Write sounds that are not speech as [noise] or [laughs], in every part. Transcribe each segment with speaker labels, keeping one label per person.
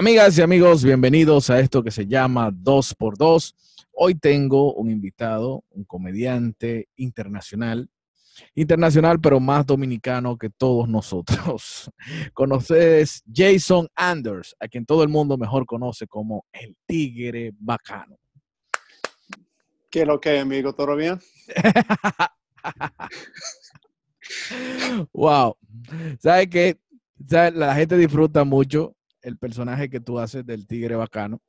Speaker 1: Amigas y amigos, bienvenidos a esto que se llama 2x2. Hoy tengo un invitado, un comediante internacional, internacional pero más dominicano que todos nosotros. [laughs] Conoces Jason Anders, a quien todo el mundo mejor conoce como el Tigre Bacano.
Speaker 2: ¿Qué es lo que, amigo? ¿Todo bien? [laughs]
Speaker 1: wow. ¿Sabes qué? La gente disfruta mucho el personaje que tú haces del tigre bacano,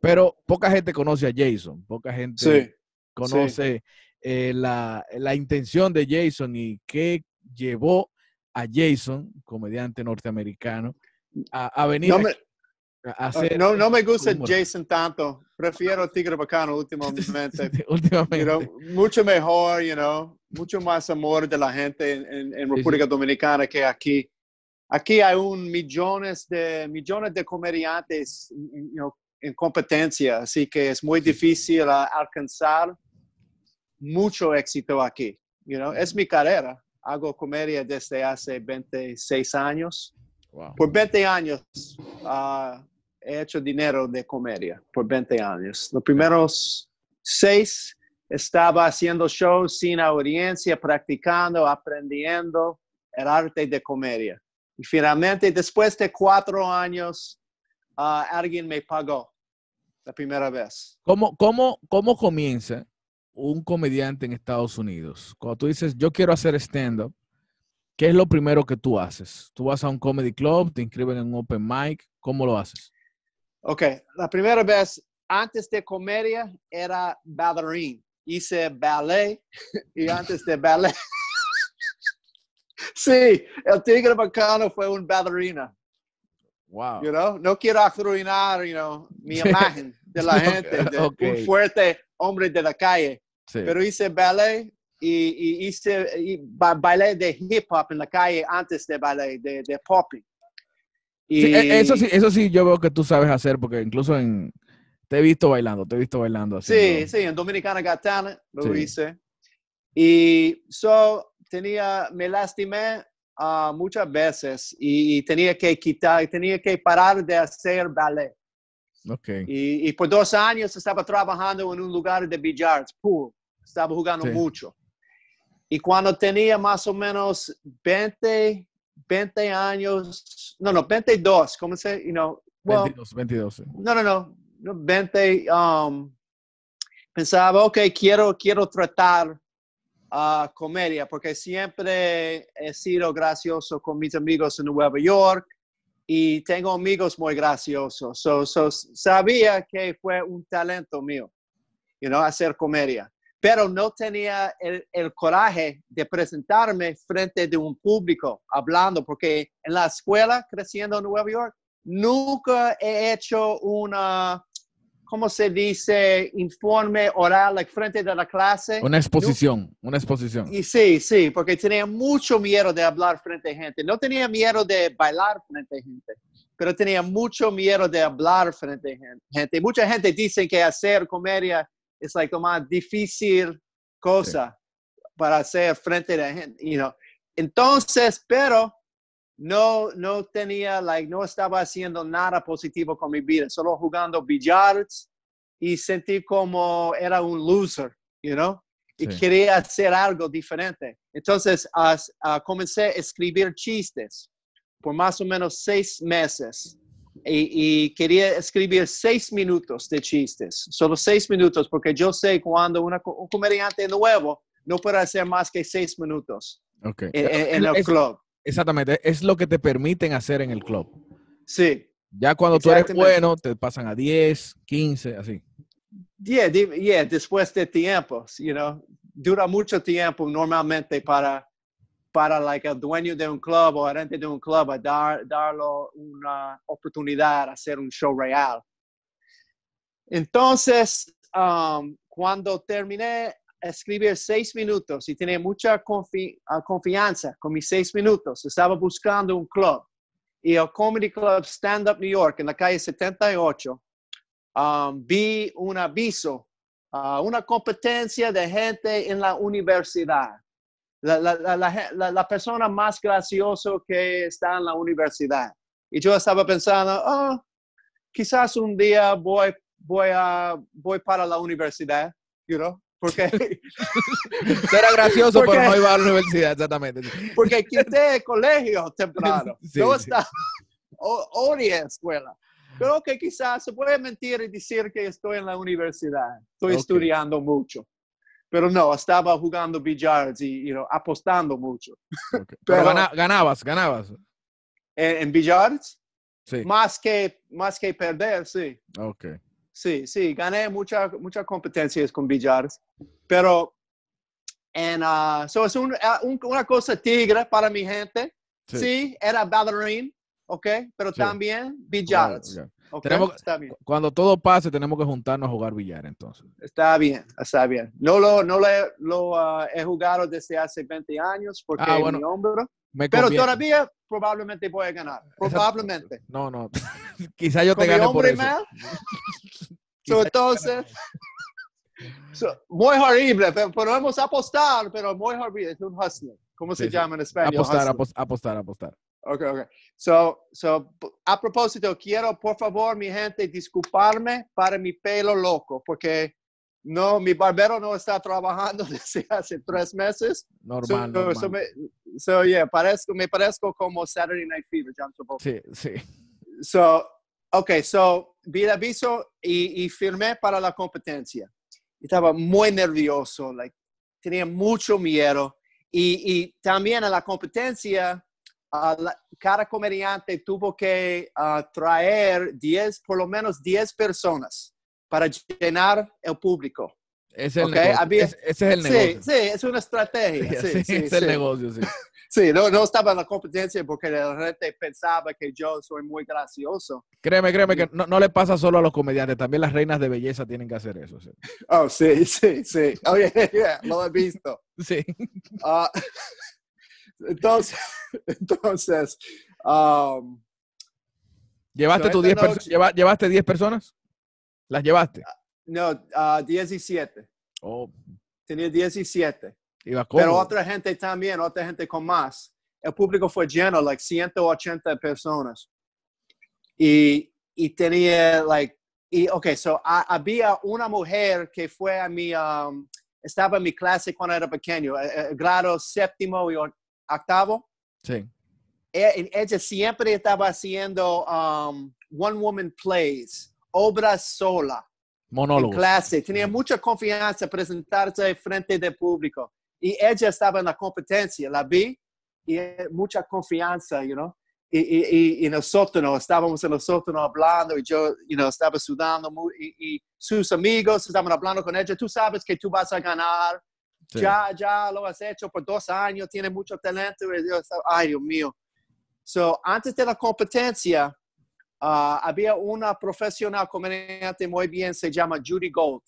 Speaker 1: pero poca gente conoce a Jason, poca gente conoce eh, la, intención de Jason y qué llevó a Jason, comediante norteamericano, a, venir
Speaker 2: no me, a hacer... No, no me gusta Jason tanto, prefiero Tigre Bacano últimamente. [laughs] últimamente. mucho mejor, you know, mucho más amor de la gente en, República Dominicana que aquí aquí hay un millones de, millones de comediantes en competencia, así que es muy difícil alcanzar mucho éxito aquí. You know? Es mi carrera. Hago comedia desde hace 26 años. Por 20 años uh, he hecho dinero de comedia, por 20 años. Los primeros seis estaba haciendo shows sin audiencia, practicando, aprendiendo el arte de comedia. Y finalmente, después de cuatro años, ah, alguien me pagó la primera vez.
Speaker 1: ¿Cómo, cómo, ¿Cómo comienza un comediante en Estados Unidos? Cuando tú dices, yo quiero hacer stand-up, ¿qué es lo primero que tú haces? ¿Tú vas a un comedy club, te inscriben en un open mic? ¿Cómo lo haces?
Speaker 2: Ok, la primera vez, antes de comedia, era bailarín. Hice ballet [laughs] y antes de ballet sí, el tigre bacano fue un bailarina.
Speaker 1: Wow.
Speaker 2: You know? No quiero arruinar you know, mi imagen de la [laughs] gente, de un fuerte hombre de la calle. Pero hice ballet y, hice y ballet de hip hop en la calle antes de ballet, de, de popping.
Speaker 1: E, eso sí, eso sí, yo veo que tú sabes hacer, porque incluso en te he visto bailando, te he visto bailando.
Speaker 2: Sí, sí, en Dominicana Got Talent lo hice. Y so, tenía, me lastimé uh, muchas veces y, tenía que quitar, tenía que parar de hacer ballet.
Speaker 1: Okay.
Speaker 2: Y, y, por dos años estaba trabajando en un lugar de billards, pool. Estaba jugando mucho. Y cuando tenía más o menos 20, 20 años, no, no, 22, ¿cómo se, you know?
Speaker 1: 22, 22.
Speaker 2: No, no, no, 20, um, pensaba, ok, quiero, quiero tratar comedia, porque siempre he sido gracioso con mis amigos en Nueva York y tengo amigos muy graciosos. So, sabía que fue un talento mío, you know, hacer comedia. Pero no tenía el, el coraje de presentarme frente de un público hablando, porque en la escuela, creciendo en Nueva York, nunca he hecho una ¿cómo se dice? Informe oral frente de la clase.
Speaker 1: Una exposición, una exposición.
Speaker 2: Y sí, sí, porque tenía mucho miedo de hablar frente a gente. No tenía miedo de bailar frente a gente, pero tenía mucho miedo de hablar frente a gente. Mucha gente dice que hacer comedia es like, más difícil cosa para hacer frente a la gente. You know? Entonces, pero no, no tenía, like, no estaba haciendo nada positivo con mi vida, solo jugando billards y sentí como era un loser, you know, y quería hacer algo diferente. Entonces, comencé a escribir chistes por más o menos seis meses. Y, quería escribir seis minutos de chistes, solo seis minutos, porque yo sé cuando una, un comediante nuevo no puede hacer más que seis minutos en, el club.
Speaker 1: Exactamente, es lo que te permiten hacer en el club.
Speaker 2: Sí.
Speaker 1: Ya cuando tú eres bueno, te pasan a 10, 15, así.
Speaker 2: Yeah, yeah, después de tiempo, you know, dura mucho tiempo normalmente para, para like, el dueño de un club o gerente de un club a dar, darlo una oportunidad a hacer un show real. Entonces, um, cuando terminé escribir seis minutos y tenía mucha ah, confianza con mis seis minutos. Estaba buscando un club y el Comedy Club Stand Up New York en la calle 78 um, vi un aviso, uh, una competencia de gente en la universidad. La, la, persona más graciosa que está en la universidad. Y yo estaba pensando, oh, quizás un día voy, voy, a, voy para la universidad, you know? Porque [laughs]
Speaker 1: era gracioso, pero no iba a la universidad, exactamente.
Speaker 2: Porque quité el colegio temprano. [laughs] no está, odia escuela. Creo que quizás se puede mentir y decir que estoy en la universidad, estoy estudiando mucho. Pero no, estaba jugando billards y you know, apostando mucho. [laughs]
Speaker 1: Pero, ganabas, ganabas.
Speaker 2: ¿En, en billards? Sí. Más que, más que perder, sí.
Speaker 1: Ok.
Speaker 2: Sí, sí, gané muchas muchas competencias con billards. Pero en, uh, so es un, uh, una cosa tigre para mi gente. Sí, era bailarín, ¿ok? Pero también billards.
Speaker 1: Tenemos, está bien. Cuando todo pase, tenemos que juntarnos a jugar billar, entonces.
Speaker 2: Está bien, está bien. No lo, no lo uh, he jugado desde hace 20 años porque ah, bueno, mi hombro. pero todavía probablemente voy a ganar. Probablemente.
Speaker 1: No, no. [laughs] [laughs] Quizá yo te gane por eso.
Speaker 2: entonces, muy horrible, pero podemos apostar, pero muy horrible. Es un hustler. ¿Cómo se llama en español?
Speaker 1: Apostar, apostar, apostar.
Speaker 2: Ok, ok. So, so, a propósito, quiero por favor, mi gente, disculparme para mi pelo loco, porque no, mi barbero no está trabajando [laughs] desde hace tres meses.
Speaker 1: Normal.
Speaker 2: So, normal. So, me, yeah, parezco, me parezco como Saturday Night Fever, John
Speaker 1: Sí, sí.
Speaker 2: So, ok, so, vi el aviso y, y firmé para la competencia. Estaba muy nervioso, like, tenía mucho miedo. Y, y también en la competencia, cada comediante tuvo que uh, traer 10, por lo menos 10 personas para llenar el público.
Speaker 1: Es el ese es el negocio.
Speaker 2: Sí, sí, es una estrategia. [laughs] Sí, sí,
Speaker 1: es el negocio, sí. [laughs]
Speaker 2: Sí, no, no, estaba en la competencia porque la gente pensaba que yo soy muy gracioso.
Speaker 1: Créeme, créeme que no, no, le pasa solo a los comediantes, también las reinas de belleza tienen que hacer eso. Sí.
Speaker 2: Oh, sí, sí, sí. Oh, [laughs] yeah, lo he visto.
Speaker 1: Sí.
Speaker 2: Uh, entonces, [laughs] entonces. Um,
Speaker 1: ¿Llevaste, tu 10 ¿Llevaste 10 personas? ¿Las llevaste? Ah,
Speaker 2: no, uh, 17.
Speaker 1: Oh.
Speaker 2: Tenía 17. Pero otra gente también, otra gente con más. El público fue lleno, like 180 personas. Y, y tenía, like, y, ok, so había una mujer que fue a mi, um, estaba en mi clase cuando era pequeño, eh, eh, grado séptimo y octavo.
Speaker 1: Sí.
Speaker 2: E, ella siempre estaba haciendo um, one woman plays, obras sola.
Speaker 1: Monólogos.
Speaker 2: En clase. Tenía mucha confianza presentarse frente del público. Y ella estaba en la competencia, la vi, y mucha confianza, you know. Y, y, y, en el sótano, estábamos en el sótano hablando y yo, you know, estaba sudando y, y, sus amigos estaban hablando con ella. Tú sabes que tú vas a ganar, ya, ya lo has hecho por dos años, tiene mucho talento. ay, Dios mío. So, antes de la competencia, uh, había una profesional comediante muy bien, se llama Judy Gold.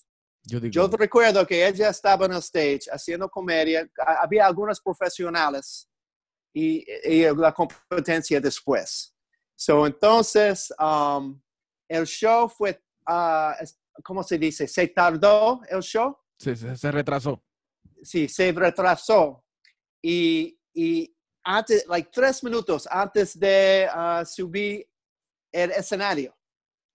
Speaker 1: Judy
Speaker 2: Yo recuerdo que ella estaba en el stage haciendo comedia. Había algunos profesionales y, y la competencia después. So, entonces, um, el show fue, uh, ¿cómo se dice? ¿Se tardó el show?
Speaker 1: Sí, se retrasó
Speaker 2: sí, se retrasó. Y, y antes, like tres minutos antes de uh, subir el escenario,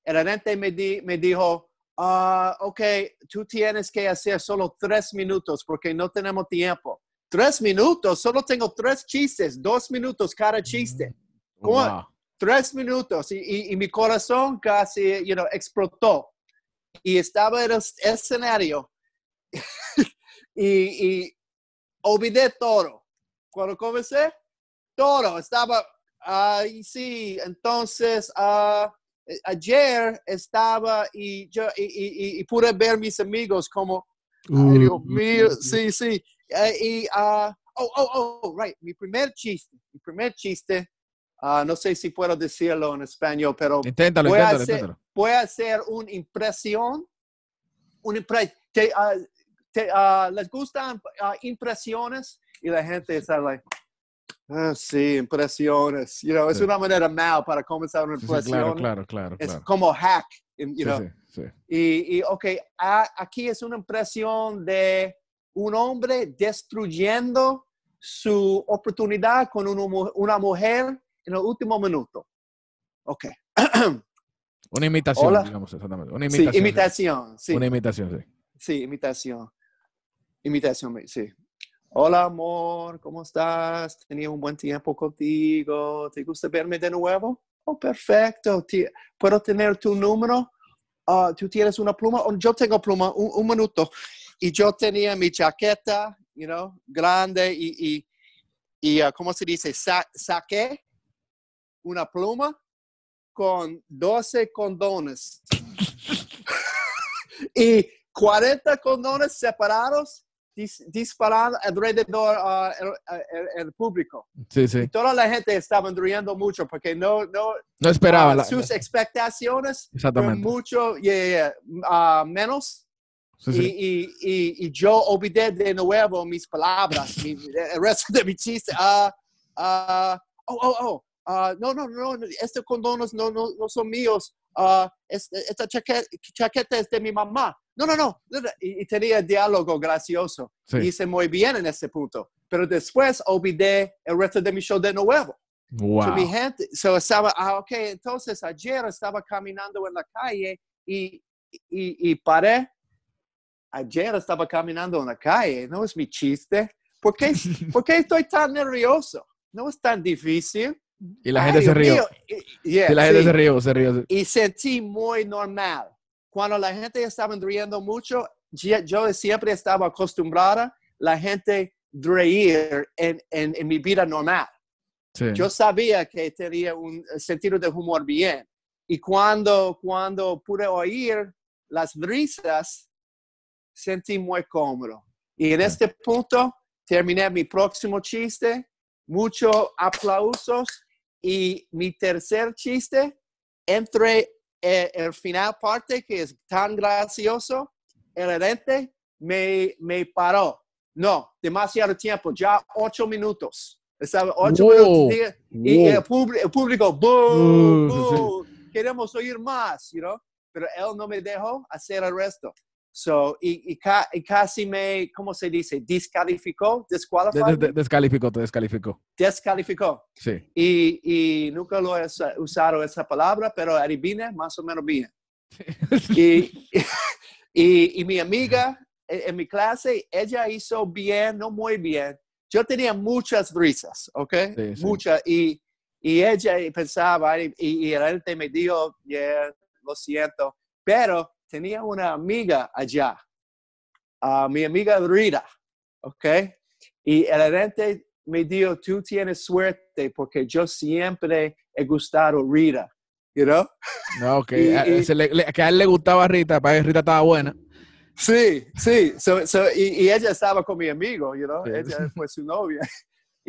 Speaker 2: el gerente me, me dijo, uh, ok, tú tienes que hacer solo tres minutos porque no tenemos tiempo. Tres minutos, solo tengo tres chistes, dos minutos cada chiste. ¿Cómo? Tres minutos y, y, mi corazón casi, you know, explotó. Y estaba en el escenario [laughs] y, y olvidé todo. Cuando comencé, todo estaba ahí, sí. Entonces, uh, ayer estaba y yo y, y, pude ver mis amigos como, ay, Dios mm, mío, sí, sí. Eh, y, uh, oh, oh, oh, right, mi primer chiste, mi primer chiste, uh, no sé si puedo decirlo en español, pero
Speaker 1: inténtalo,
Speaker 2: voy,
Speaker 1: inténtalo,
Speaker 2: a hacer,
Speaker 1: inténtalo.
Speaker 2: voy a hacer una impresión, una impresión, uh, les gustan uh, impresiones y la gente está like, ah, sí, impresiones. You know, es una manera mal para comenzar una impresión.
Speaker 1: Sí, claro, claro, claro,
Speaker 2: Es como hack, you know. Y, y, ok, aquí es una impresión de un hombre destruyendo su oportunidad con una, una mujer en el último minuto. Ok. [clears throat]
Speaker 1: Una imitación, digamos, exactamente. Una
Speaker 2: imitación. Sí, imitación, sí.
Speaker 1: Una imitación, sí.
Speaker 2: Sí, imitación. Imitación, sí. Hola, amor, ¿cómo estás? Tenía un buen tiempo contigo. ¿Te gusta verme de nuevo? Oh, perfecto. ¿Puedo tener tu número? Ah, ¿Tú tienes una pluma? Oh, yo tengo pluma, un, minuto. Y yo tenía mi chaqueta, you know, grande y, y, y uh, ¿cómo se dice? saqué una pluma con 12 condones. [laughs] y 40 condones separados disparando alrededor del público.
Speaker 1: Sí, sí.
Speaker 2: Y toda la gente estaba riendo mucho porque no, no,
Speaker 1: no esperaba.
Speaker 2: sus expectaciones Exactamente. mucho uh, menos. Sí, sí. Y, y, y, yo olvidé de nuevo mis palabras, el resto de mi chiste. Uh, uh, oh, oh, oh, no, no, no, estos condones no, no, no son míos. esta chaqueta, chaqueta es de mi mamá no, no, no. Y, tenía diálogo gracioso. Hice muy bien en ese punto. Pero después olvidé el resto de mi show de nuevo.
Speaker 1: Wow.
Speaker 2: mi gente, so estaba, ah, ok, entonces ayer estaba caminando en la calle y, y, y paré. Ayer estaba caminando en la calle, no es mi chiste. ¿Por qué, [laughs] ¿por qué estoy tan nervioso? No es tan difícil.
Speaker 1: Y la gente se rió. y la gente se rió, se rió.
Speaker 2: Y sentí muy normal cuando la gente estaba riendo mucho, yo siempre estaba acostumbrada la gente reír en, en, mi vida normal. Yo sabía que tenía un sentido de humor bien. Y cuando, cuando pude oír las risas, sentí muy cómodo. Y en este punto terminé mi próximo chiste, muchos aplausos y mi tercer chiste, entre eh, el, final parte que es tan gracioso, el gerente me, me paró. No, demasiado tiempo, ya ocho minutos. Estaba ocho minutos y, el, público, boom, queremos oír más, you know? pero él no me dejó hacer el resto. So, y, y, casi me, ¿cómo se dice? Descalificó, descalificó.
Speaker 1: descalificó, te descalificó.
Speaker 2: Descalificó.
Speaker 1: Sí.
Speaker 2: Y, y, nunca lo he usado esa palabra, pero adivine más o menos bien. y, [laughs] y, y, mi amiga en, mi clase, ella hizo bien, no muy bien. Yo tenía muchas risas, ¿ok? Muchas. Y, y ella pensaba, y, y, él me dijo, yeah, lo siento, pero tenía una amiga allá, mi amiga Rita, ¿ok? Y el gerente me dijo, tú tienes suerte porque yo siempre he gustado Rita, you know?
Speaker 1: No, ok. que a él le gustaba Rita, para que Rita estaba buena.
Speaker 2: Sí, sí. y, ella estaba con mi amigo, you know? ella fue su novia. [laughs]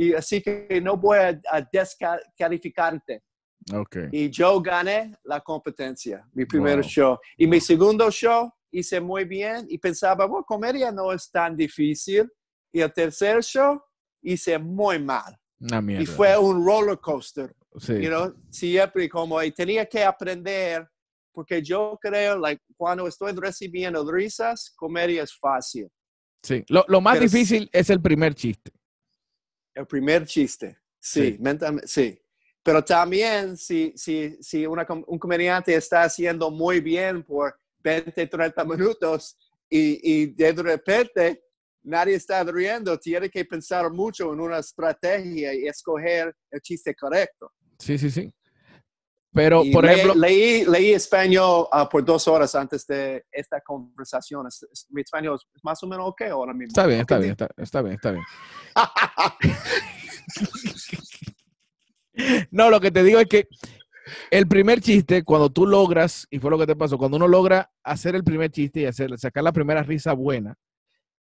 Speaker 2: Y así que no voy a descalificarte.
Speaker 1: Okay.
Speaker 2: Y yo gané la competencia, mi primer show. Y mi segundo show hice muy bien y pensaba, bueno, comedia no es tan difícil. Y el tercer show hice muy mal. y fue un roller coaster.
Speaker 1: Sí.
Speaker 2: You know, siempre como y tenía que aprender, porque yo creo, like, cuando estoy recibiendo risas, comedia es fácil.
Speaker 1: Sí, lo, lo más difícil es el primer chiste.
Speaker 2: El primer chiste, sí, sí. mentalmente, sí. Pero también si, si, si un comediante está haciendo muy bien por 20, 30 minutos y, y de repente nadie está riendo, tiene que pensar mucho en una estrategia y escoger el chiste correcto.
Speaker 1: Sí, sí, sí. Pero, por ejemplo...
Speaker 2: Leí, leí español ah, por dos horas antes de esta conversación. Mi español es más o menos ok ahora mismo.
Speaker 1: Está bien, está bien, está, está bien, está bien. [laughs] No, lo que te digo es que el primer chiste, cuando tú logras, y fue lo que te pasó, cuando uno logra hacer el primer chiste y hacer, sacar la primera risa buena,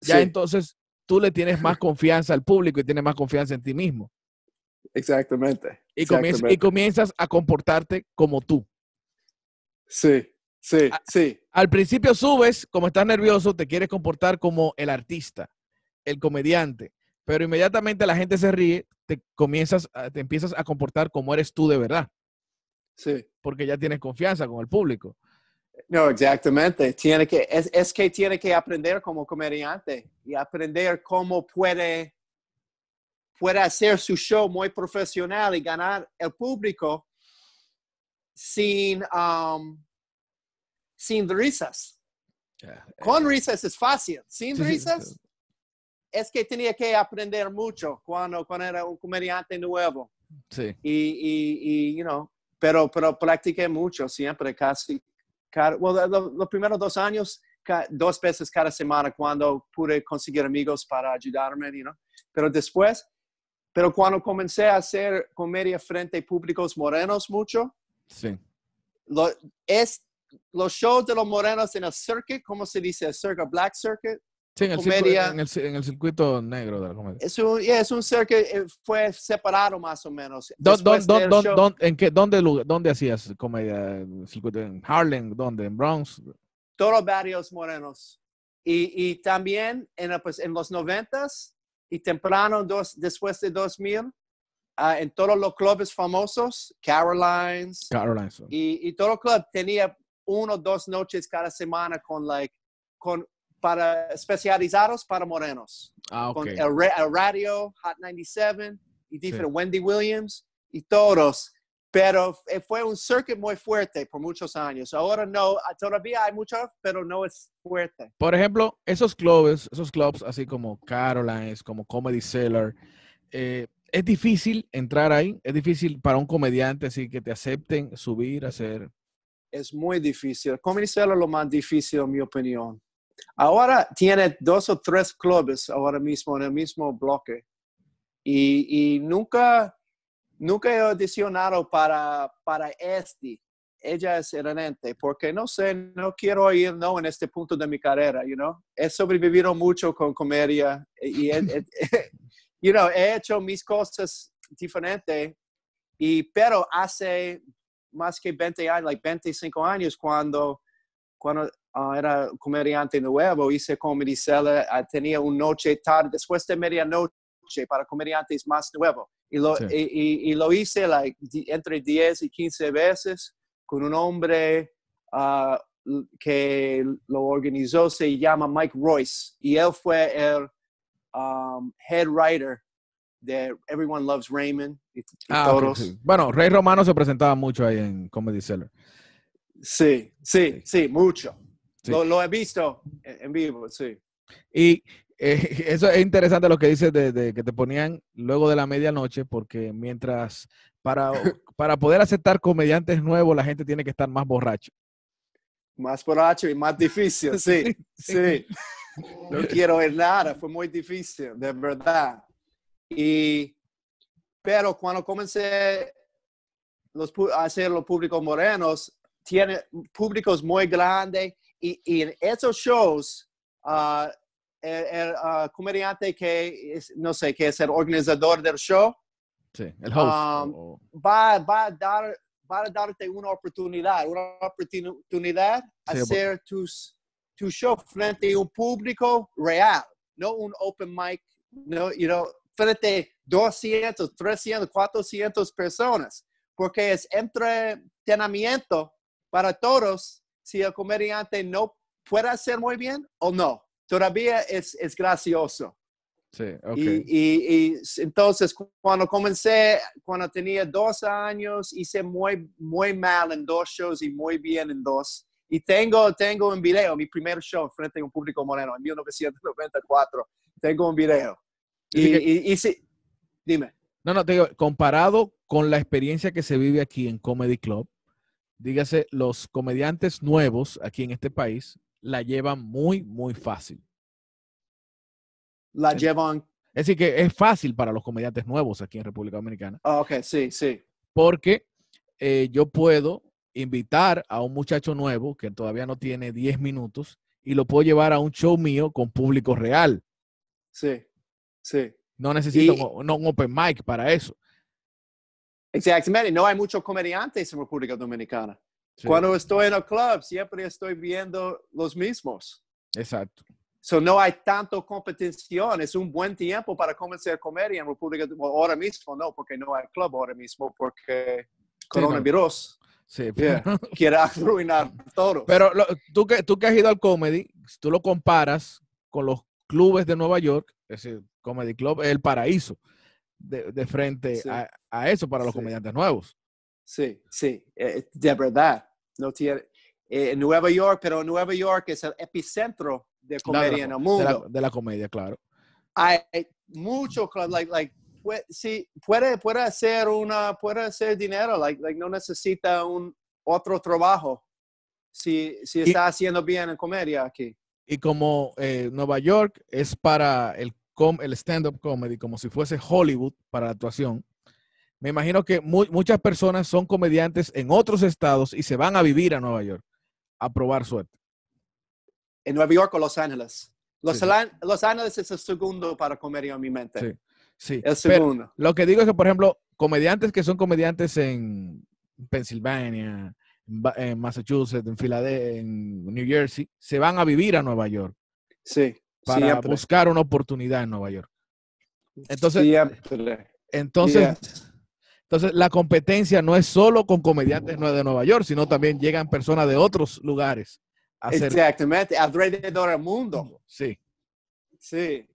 Speaker 1: ya entonces tú le tienes más confianza al público y tienes más confianza en ti mismo.
Speaker 2: Exactamente.
Speaker 1: Y, Comienzas, y comienzas a comportarte como tú.
Speaker 2: Sí, sí, sí.
Speaker 1: Al principio subes, como estás nervioso, te quieres comportar como el artista, el comediante pero inmediatamente la gente se ríe, te comienzas, te empiezas a comportar como eres tú de verdad.
Speaker 2: Sí.
Speaker 1: Porque ya tienes confianza con el público.
Speaker 2: No, exactamente. Tiene que, es, es que tiene que aprender como comediante y aprender cómo puede, puede hacer su show muy profesional y ganar el público sin, um, sin risas. Con eh, risas es fácil. Sin risas es que tenía que aprender mucho cuando, cuando era un comediante nuevo.
Speaker 1: Sí.
Speaker 2: Y, y, y you know, pero, pero practiqué mucho siempre, casi. Cada, los primeros dos años, dos veces cada semana cuando pude conseguir amigos para ayudarme, you know? pero después, pero cuando comencé a hacer comedia frente a públicos morenos mucho,
Speaker 1: sí.
Speaker 2: lo, es, los shows de los morenos en el circuit, ¿cómo se dice? El circuit, Black Circuit,
Speaker 1: Sí, en el, comedia, en, el, en el, circuito negro de la comedia.
Speaker 2: Es un, yeah, es un circuito, eh, fue separado más o menos.
Speaker 1: Don, don, don, ¿En qué, dónde, dónde hacías comedia? ¿En Harlem? ¿Dónde? ¿En Bronx?
Speaker 2: Todos barrios morenos. Y, y también en, pues, en los noventas y temprano, dos, después de 2000, uh, ah, en todos los clubes famosos, Carolines.
Speaker 1: Carolines.
Speaker 2: Y, y todo el club tenía uno o dos noches cada semana con, like, con para especializados para morenos.
Speaker 1: Ah,
Speaker 2: Con el, radio, Hot 97, y diferentes Wendy Williams, y todos. Pero eh, fue un circuit muy fuerte por muchos años. Ahora no, ah, todavía hay mucho, pero no es fuerte.
Speaker 1: Por ejemplo, esos clubes, esos clubs así como Carolines, como Comedy Cellar, eh, es difícil entrar ahí, es difícil para un comediante así que te acepten subir, hacer.
Speaker 2: Es muy difícil. Comedy Cellar es lo más difícil, en mi opinión. Ahora tiene dos o tres clubes ahora mismo en el mismo bloque. Y, y nunca, nunca he audicionado para, para este. Ella es herente, porque no sé, no quiero ir no en este punto de mi carrera, you know. He sobrevivido mucho con comedia y, [laughs] you know, he hecho mis cosas diferentes. Y, pero hace más que 20 años, like 25 años, cuando, cuando Ah, era comediante nuevo, hice Comedy Cellar, ah, tenía una noche tarde, después de medianoche para comediantes más nuevos. Y lo, y, lo hice like, entre 10 y 15 veces con un hombre ah, que lo organizó, se llama Mike Royce. Y él fue el um, head writer de Everyone Loves Raymond. Y, todos.
Speaker 1: Bueno, Rey Romano se presentaba mucho ahí en Comedy Cellar.
Speaker 2: sí, sí, sí, mucho. Lo, he visto en vivo, sí.
Speaker 1: Y eh, [laughs] eso es interesante lo que dices de, que te ponían luego de la medianoche, porque mientras para, [laughs] para poder aceptar comediantes nuevos, la gente tiene que estar más borracho.
Speaker 2: Más borracho y más difícil, [laughs] sí, sí. No quiero ver nada, fue muy difícil, de verdad. Y, pero cuando comencé los, a hacer los públicos morenos, tiene públicos muy grandes y, en esos shows, uh, el, uh, comediante que, es, no sé, que es el organizador del show,
Speaker 1: sí, el host. Um,
Speaker 2: va, va, a dar, va a darte una oportunidad, una oportunidad sí, hacer tus, tu show frente a un público real, no un open mic, no, you know, frente a 200, 300, 400 personas, porque es entrenamiento para todos si el comediante no puede hacer muy bien o no. Todavía es, es gracioso.
Speaker 1: Sí,
Speaker 2: okay. y, y, entonces cuando comencé, cuando tenía dos años, hice muy, muy mal en dos shows y muy bien en dos. Y tengo, tengo un video, mi primer show frente a un público moreno en 1994. Tengo un video. Y, y, sí, dime.
Speaker 1: No, no, te digo, comparado con la experiencia que se vive aquí en Comedy Club, dígase, los comediantes nuevos aquí en este país la llevan muy, muy fácil.
Speaker 2: La llevan.
Speaker 1: Es decir, que es fácil para los comediantes nuevos aquí en República Dominicana.
Speaker 2: Ah, ok, sí, sí.
Speaker 1: Porque eh, yo puedo invitar a un muchacho nuevo que todavía no tiene 10 minutos y lo puedo llevar a un show mío con público real.
Speaker 2: Sí, sí.
Speaker 1: No necesito un open mic para eso.
Speaker 2: Exactamente, no hay muchos comediantes en República Dominicana. Cuando estoy en el club, siempre estoy viendo los mismos.
Speaker 1: Exacto.
Speaker 2: So, no hay tanto competición. Es un buen tiempo para comenzar comedia en República Dominicana. Ahora mismo no, porque no hay club ahora mismo, porque coronavirus.
Speaker 1: Sí, [laughs]
Speaker 2: quiere arruinar todo.
Speaker 1: Pero tú, que, tú que has ido al comedy, si tú lo comparas con los clubes de Nueva York, es decir, Comedy Club es el paraíso de, frente a, eso para los comediantes nuevos.
Speaker 2: Sí, sí, eh, de verdad. No tiene, eh, Nueva York, pero Nueva York es el epicentro de comedia en el mundo.
Speaker 1: De la, comedia, claro.
Speaker 2: Hay mucho like, like, puede, sí, puede, puede hacer una, puede hacer dinero, like, like no necesita un otro trabajo si, si está haciendo bien en comedia aquí.
Speaker 1: Y como eh, Nueva York es para el, el stand-up comedy, como si fuese Hollywood para la actuación, me imagino que muchas personas son comediantes en otros estados y se van a vivir a Nueva York a probar suerte.
Speaker 2: ¿En Nueva York o Los Ángeles? Los, Los Ángeles es el segundo para comedia en mi mente.
Speaker 1: Sí, sí.
Speaker 2: El segundo.
Speaker 1: lo que digo es que, por ejemplo, comediantes que son comediantes en Pensilvania, en Massachusetts, en Filadelfia, en New Jersey, se van a vivir a Nueva York.
Speaker 2: Sí.
Speaker 1: Para buscar una oportunidad en Nueva York. Entonces, entonces, entonces, la competencia no es solo con comediantes de Nueva York, sino también llegan personas de otros lugares.
Speaker 2: A Exactamente, alrededor del mundo.
Speaker 1: Sí.
Speaker 2: Sí.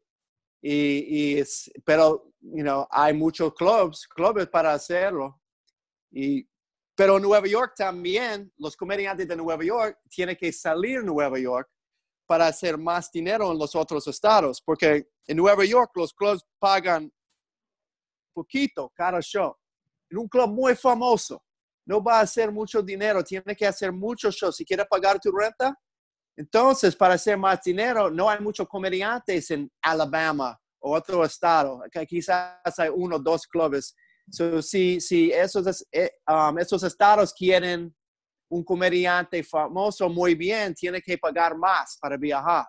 Speaker 2: Y, y pero, you know, hay muchos clubs, clubes para hacerlo. Y, pero Nueva York también, los comediantes de Nueva York tienen que salir de Nueva York para hacer más dinero en los otros estados, porque en Nueva York los clubs pagan poquito cada show en un club muy famoso, no va a hacer mucho dinero, tiene que hacer muchos shows. Si quiere pagar tu renta, entonces para hacer más dinero, no hay muchos comediantes en Alabama o otro estado. Quizás hay uno o dos clubes. si, si esos, eh, um, esos estados quieren un comediante famoso muy bien, tiene que pagar más para viajar.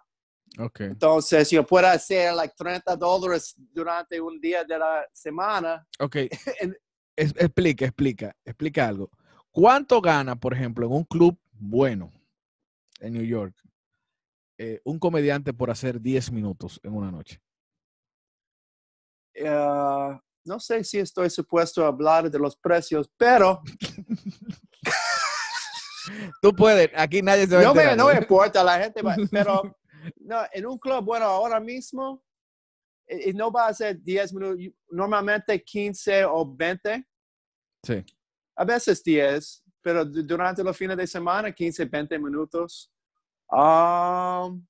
Speaker 1: Okay.
Speaker 2: Entonces, yo puedo hacer like 30 dólares durante un día de la semana.
Speaker 1: Ok. [laughs] explica, explica, explica algo. ¿Cuánto gana, por ejemplo, en un club bueno en New York eh, un comediante por hacer 10 minutos en una noche?
Speaker 2: Ah, no sé si estoy supuesto a hablar de los precios, pero... [laughs]
Speaker 1: Tú puedes, aquí nadie se va
Speaker 2: no
Speaker 1: a
Speaker 2: me, no me importa, la gente va, [laughs] pero no, en un club, bueno, ahora mismo y no va a ser 10 minutos, normalmente 15 o 20.
Speaker 1: Sí.
Speaker 2: A veces 10, pero durante los fines de semana, 15, 20 minutos. Um,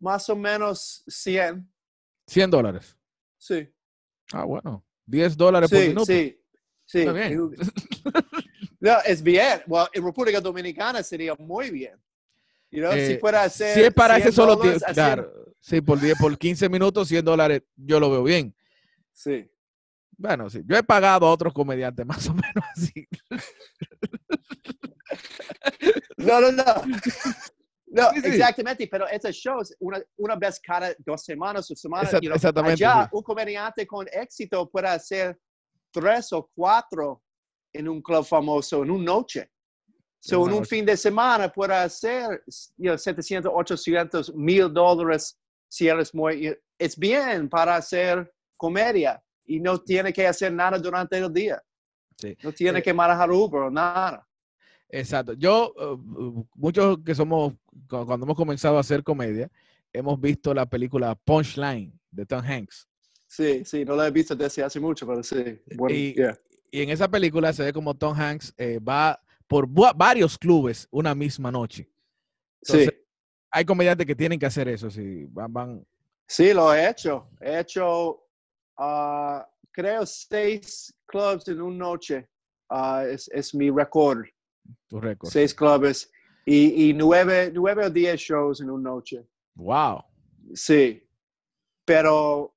Speaker 2: más o menos 100.
Speaker 1: 100 dólares.
Speaker 2: Sí.
Speaker 1: Ah, bueno. 10 dólares por minuto.
Speaker 2: Sí, sí. Está bien. [laughs] no, es bien. Well, en República Dominicana sería muy bien. You know, si fuera eh, hacer.
Speaker 1: Si es para ese solo tiempo. Claro. Sí, por, 10, por 15 minutos, 100 dólares, yo lo veo bien.
Speaker 2: Sí.
Speaker 1: Bueno, sí. Yo he pagado a otros comediantes [laughs] más o menos así.
Speaker 2: No, no, no. [laughs] No, exactamente, pero estos shows, una, una, vez cada dos semanas o semanas,
Speaker 1: exactamente.
Speaker 2: Allá, un comediante con éxito puede hacer tres o cuatro en un club famoso en una noche. So, en un fin de semana puede hacer you know, 700, 800, 1000 dólares si eres muy, es bien para hacer comedia y no tiene que hacer nada durante el día. No tiene eh, que manejar Uber o nada.
Speaker 1: Exacto. Yo, uh, muchos que somos, cuando hemos comenzado a hacer comedia, hemos visto la película Punchline de Tom Hanks.
Speaker 2: Sí, sí, no la he visto desde hace mucho, pero sí.
Speaker 1: y, en esa película se ve como Tom Hanks eh, va por varios clubes una misma noche.
Speaker 2: sí
Speaker 1: hay comediantes que tienen que hacer eso, si van,
Speaker 2: Sí, lo he hecho. He hecho, ah, creo, seis clubs en una noche. Ah, es, mi récord.
Speaker 1: Tu récord.
Speaker 2: Seis clubes y, y nueve, nueve o diez shows en una noche.
Speaker 1: Wow.
Speaker 2: Sí. Pero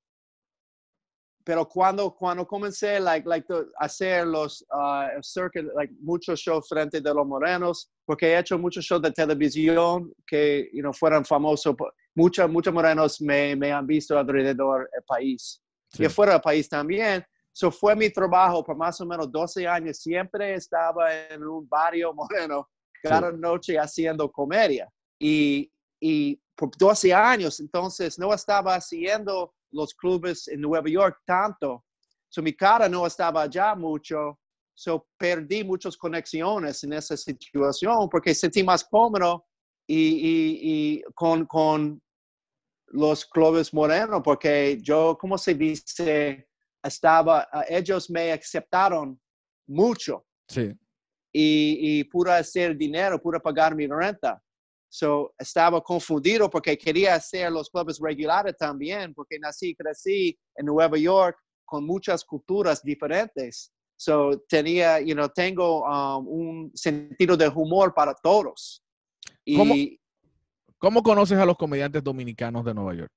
Speaker 2: pero cuando, cuando comencé like, like, a hacer los uh, circuit, like, muchos shows frente de los morenos, porque he hecho muchos shows de televisión que you know, fueron famosos, muchos, muchos morenos me, me han visto alrededor del país. Y fuera del país también. Eso fue mi trabajo por más o menos 12 años. Siempre estaba en un barrio moreno cada noche haciendo comedia. Y, y por 12 años, entonces no estaba haciendo los clubes en Nueva York tanto. So, mi cara no estaba allá mucho. So, perdí muchas conexiones en esa situación porque sentí más cómodo y, con, con los clubes morenos porque yo, como se dice, estaba, ellos me aceptaron mucho
Speaker 1: Sí.
Speaker 2: Y, y pude hacer dinero, pude pagar mi renta. So, estaba confundido porque quería hacer los clubes regulares también, porque nací y crecí en Nueva York con muchas culturas diferentes. So, tenía, you know, tengo um, un sentido de humor para todos. Y,
Speaker 1: ¿Cómo, ¿Cómo conoces a los comediantes dominicanos de Nueva York?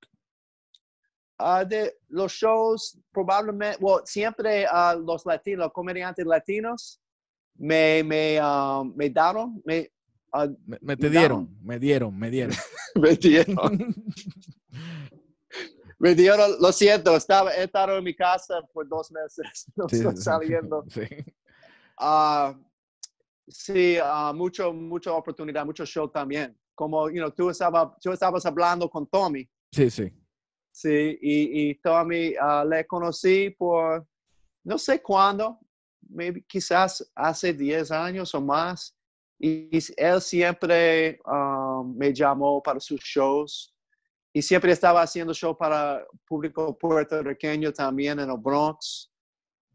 Speaker 2: Uh, de los shows, probablemente, well, siempre uh, los latinos, los comediantes latinos me, me, um, me daron, me,
Speaker 1: uh, me, te dieron, me dieron, me dieron. [laughs]
Speaker 2: me dieron. [laughs] me dieron, lo siento, estaba, he estado en mi casa por dos meses, [laughs] no estoy saliendo. Sí, uh, sí mucho, mucha oportunidad, mucho show también. Como, you know, tú, estaba, tú estabas hablando con Tommy.
Speaker 1: Sí, sí.
Speaker 2: Sí, y, y Tommy uh, le conocí por, no sé cuándo, maybe, quizás hace 10 años o más. Y, él siempre um, me llamó para sus shows. Y siempre estaba haciendo show para público puertorriqueño también en el Bronx.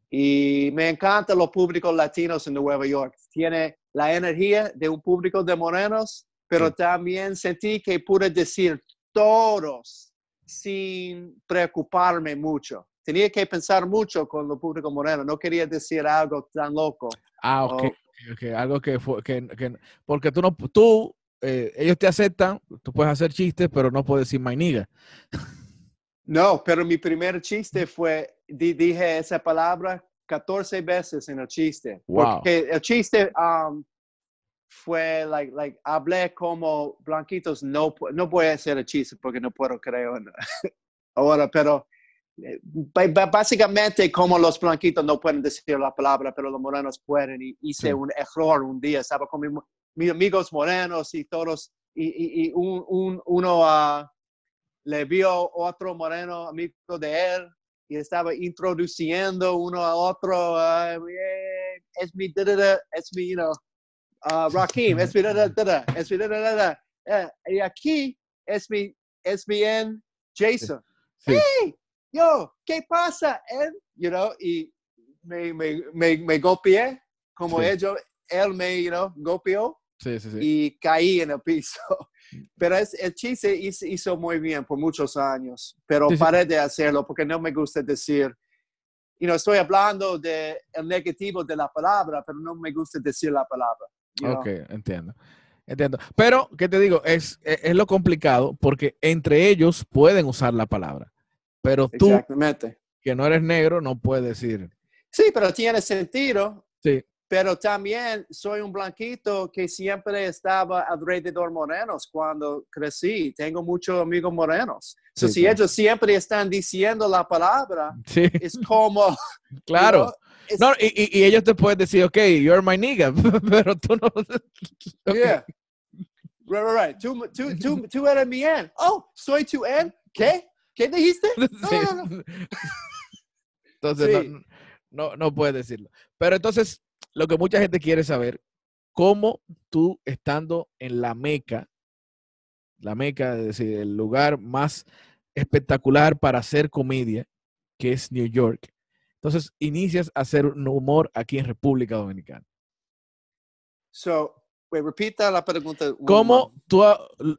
Speaker 2: Y me encanta los públicos latinos en Nueva York. Tiene la energía de un público de morenos, pero también sentí que pude decir todos sin preocuparme mucho. Tenía que pensar mucho con el público moreno. No quería decir algo tan loco.
Speaker 1: Ah, ok. Okay. Algo que, fue, que, que, porque tú no, tú, eh, ellos te aceptan, tú puedes hacer chistes, pero no puedes decir mainiga.
Speaker 2: No, pero mi primer chiste fue, dije esa palabra 14 veces en el chiste.
Speaker 1: Wow.
Speaker 2: Porque el chiste um, fue, like, like, hablé como blanquitos, no, no voy a hacer el chiste porque no puedo, creo, [laughs] ahora, pero básicamente como los blanquitos no pueden decir la palabra, pero los morenos pueden, y hice un error un día, estaba con mis amigos morenos y todos, y, y, un, un, uno uh, le vio otro moreno amigo de él, y estaba introduciendo uno a otro, uh, es mi, es mi, you know, uh, Rakim, es mi es mi da, da, da, eh, y aquí es mi, es bien Jason. Sí. Hey, yo, ¿qué pasa? Él, you know, y me, me, me, me golpeé como sí. ellos, él me, you know, golpeó
Speaker 1: sí, sí, sí.
Speaker 2: y caí en el piso. [laughs] Pero es, el chiste hizo, hizo, muy bien por muchos años, pero paré de hacerlo porque no me gusta decir, you know, estoy hablando de el negativo de la palabra, pero no me gusta decir la palabra.
Speaker 1: Ok, entiendo. Entiendo. Pero, ¿qué te digo? Es, es, es, lo complicado porque entre ellos pueden usar la palabra. Pero tú,
Speaker 2: Exactamente.
Speaker 1: que no eres negro, no puedes decir.
Speaker 2: Sí, pero tiene sentido.
Speaker 1: Sí.
Speaker 2: Pero también soy un blanquito que siempre estaba alrededor morenos cuando crecí. Tengo muchos amigos morenos. Sí, so, si claro. ellos siempre están diciendo la palabra,
Speaker 1: sí.
Speaker 2: es como... [laughs]
Speaker 1: Claro. You know, no, y, y, ellos te pueden decir, ok, you're my nigga, [laughs] pero tú no.
Speaker 2: Okay. Yeah. Right, right, right. Tú, tú, tú, tú eres mi N. Oh, soy tu N. ¿Qué? ¿Qué dijiste? No, [laughs]
Speaker 1: sí.
Speaker 2: no, no. [laughs]
Speaker 1: Entonces, sí. no, no, no puedes decirlo. Pero entonces, lo que mucha gente quiere saber, cómo tú estando en la meca, la meca, es decir, el lugar más espectacular para hacer comedia, que es New York, entonces, inicias a hacer un humor aquí en República Dominicana.
Speaker 2: So, wait, repita la pregunta.
Speaker 1: ¿Cómo tú,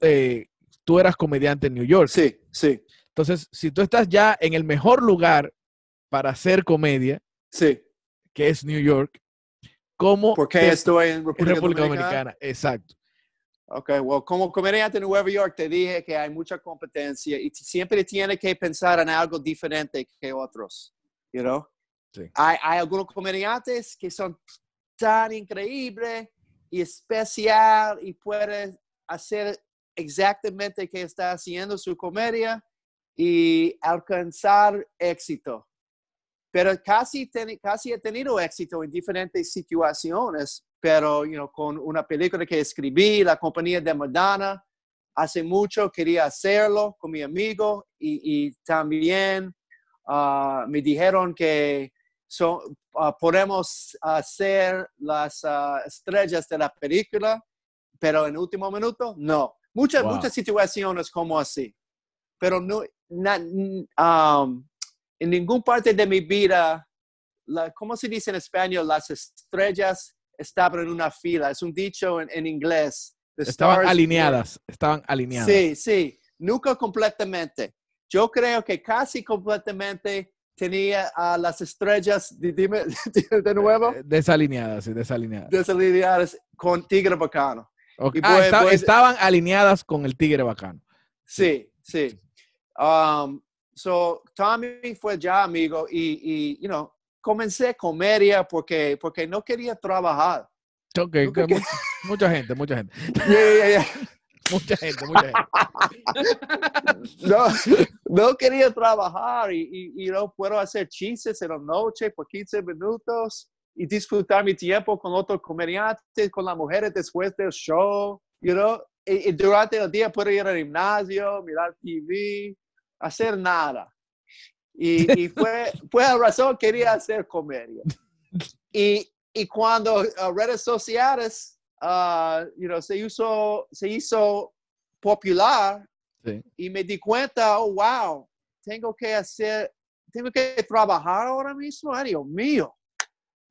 Speaker 1: eh, tú eras comediante en New York?
Speaker 2: Sí, sí.
Speaker 1: Entonces, si tú estás ya en el mejor lugar para hacer comedia,
Speaker 2: sí.
Speaker 1: que es New York, ¿cómo?
Speaker 2: ¿Por qué estoy en República,
Speaker 1: en República Dominicana? Dominicana? Exacto.
Speaker 2: Ok, well, como comediante en Nueva York te dije que hay mucha competencia y siempre tienes que pensar en algo diferente que otros, you know?
Speaker 1: Sí.
Speaker 2: Hay, hay, algunos comediantes que son tan increíbles y especial y pueden hacer exactamente que está haciendo su comedia y alcanzar éxito. Pero casi, ten, casi he tenido éxito en diferentes situaciones, pero you know, con una película que escribí, La compañía de Madonna, hace mucho quería hacerlo con mi amigo y, y también uh, me dijeron que So, uh, podemos hacer las uh, estrellas de la película, pero en último minuto, no. Muchas, wow. muchas situaciones como así. Pero no, na, um, en ninguna parte de mi vida la, ¿cómo se dice en español? Las estrellas estaban en una fila. Es un dicho en, en inglés.
Speaker 1: estaban alineadas, estaban alineadas.
Speaker 2: Sí, sí, nunca completamente. Yo creo que casi completamente tenía a las estrellas, dime [laughs] de nuevo.
Speaker 1: Eh, desalineadas, sí, desalineadas.
Speaker 2: Desalineadas con Tigre Bacano.
Speaker 1: Ah, estaban alineadas con el Tigre Bacano.
Speaker 2: Sí, sí. Um, so, Tommy fue ya amigo y, y you know, comencé comedia porque, porque no quería trabajar.
Speaker 1: Ok, mucha, gente, mucha gente. [laughs] [laughs] mucha gente, mucha gente. [laughs]
Speaker 2: no, no quería trabajar y, y, no puedo hacer chistes en la noche por 15 minutos y disfrutar mi tiempo con otros comediantes, con las mujeres después del show, you know? y, durante el día puedo ir al gimnasio, mirar TV, hacer nada. Y, [laughs] y fue, fue la razón que quería hacer comedia. Y, y cuando uh, redes sociales uh, you know, se, hizo, se hizo popular y me di cuenta, oh, wow, tengo que hacer, tengo que trabajar ahora mismo, ay Dios mío,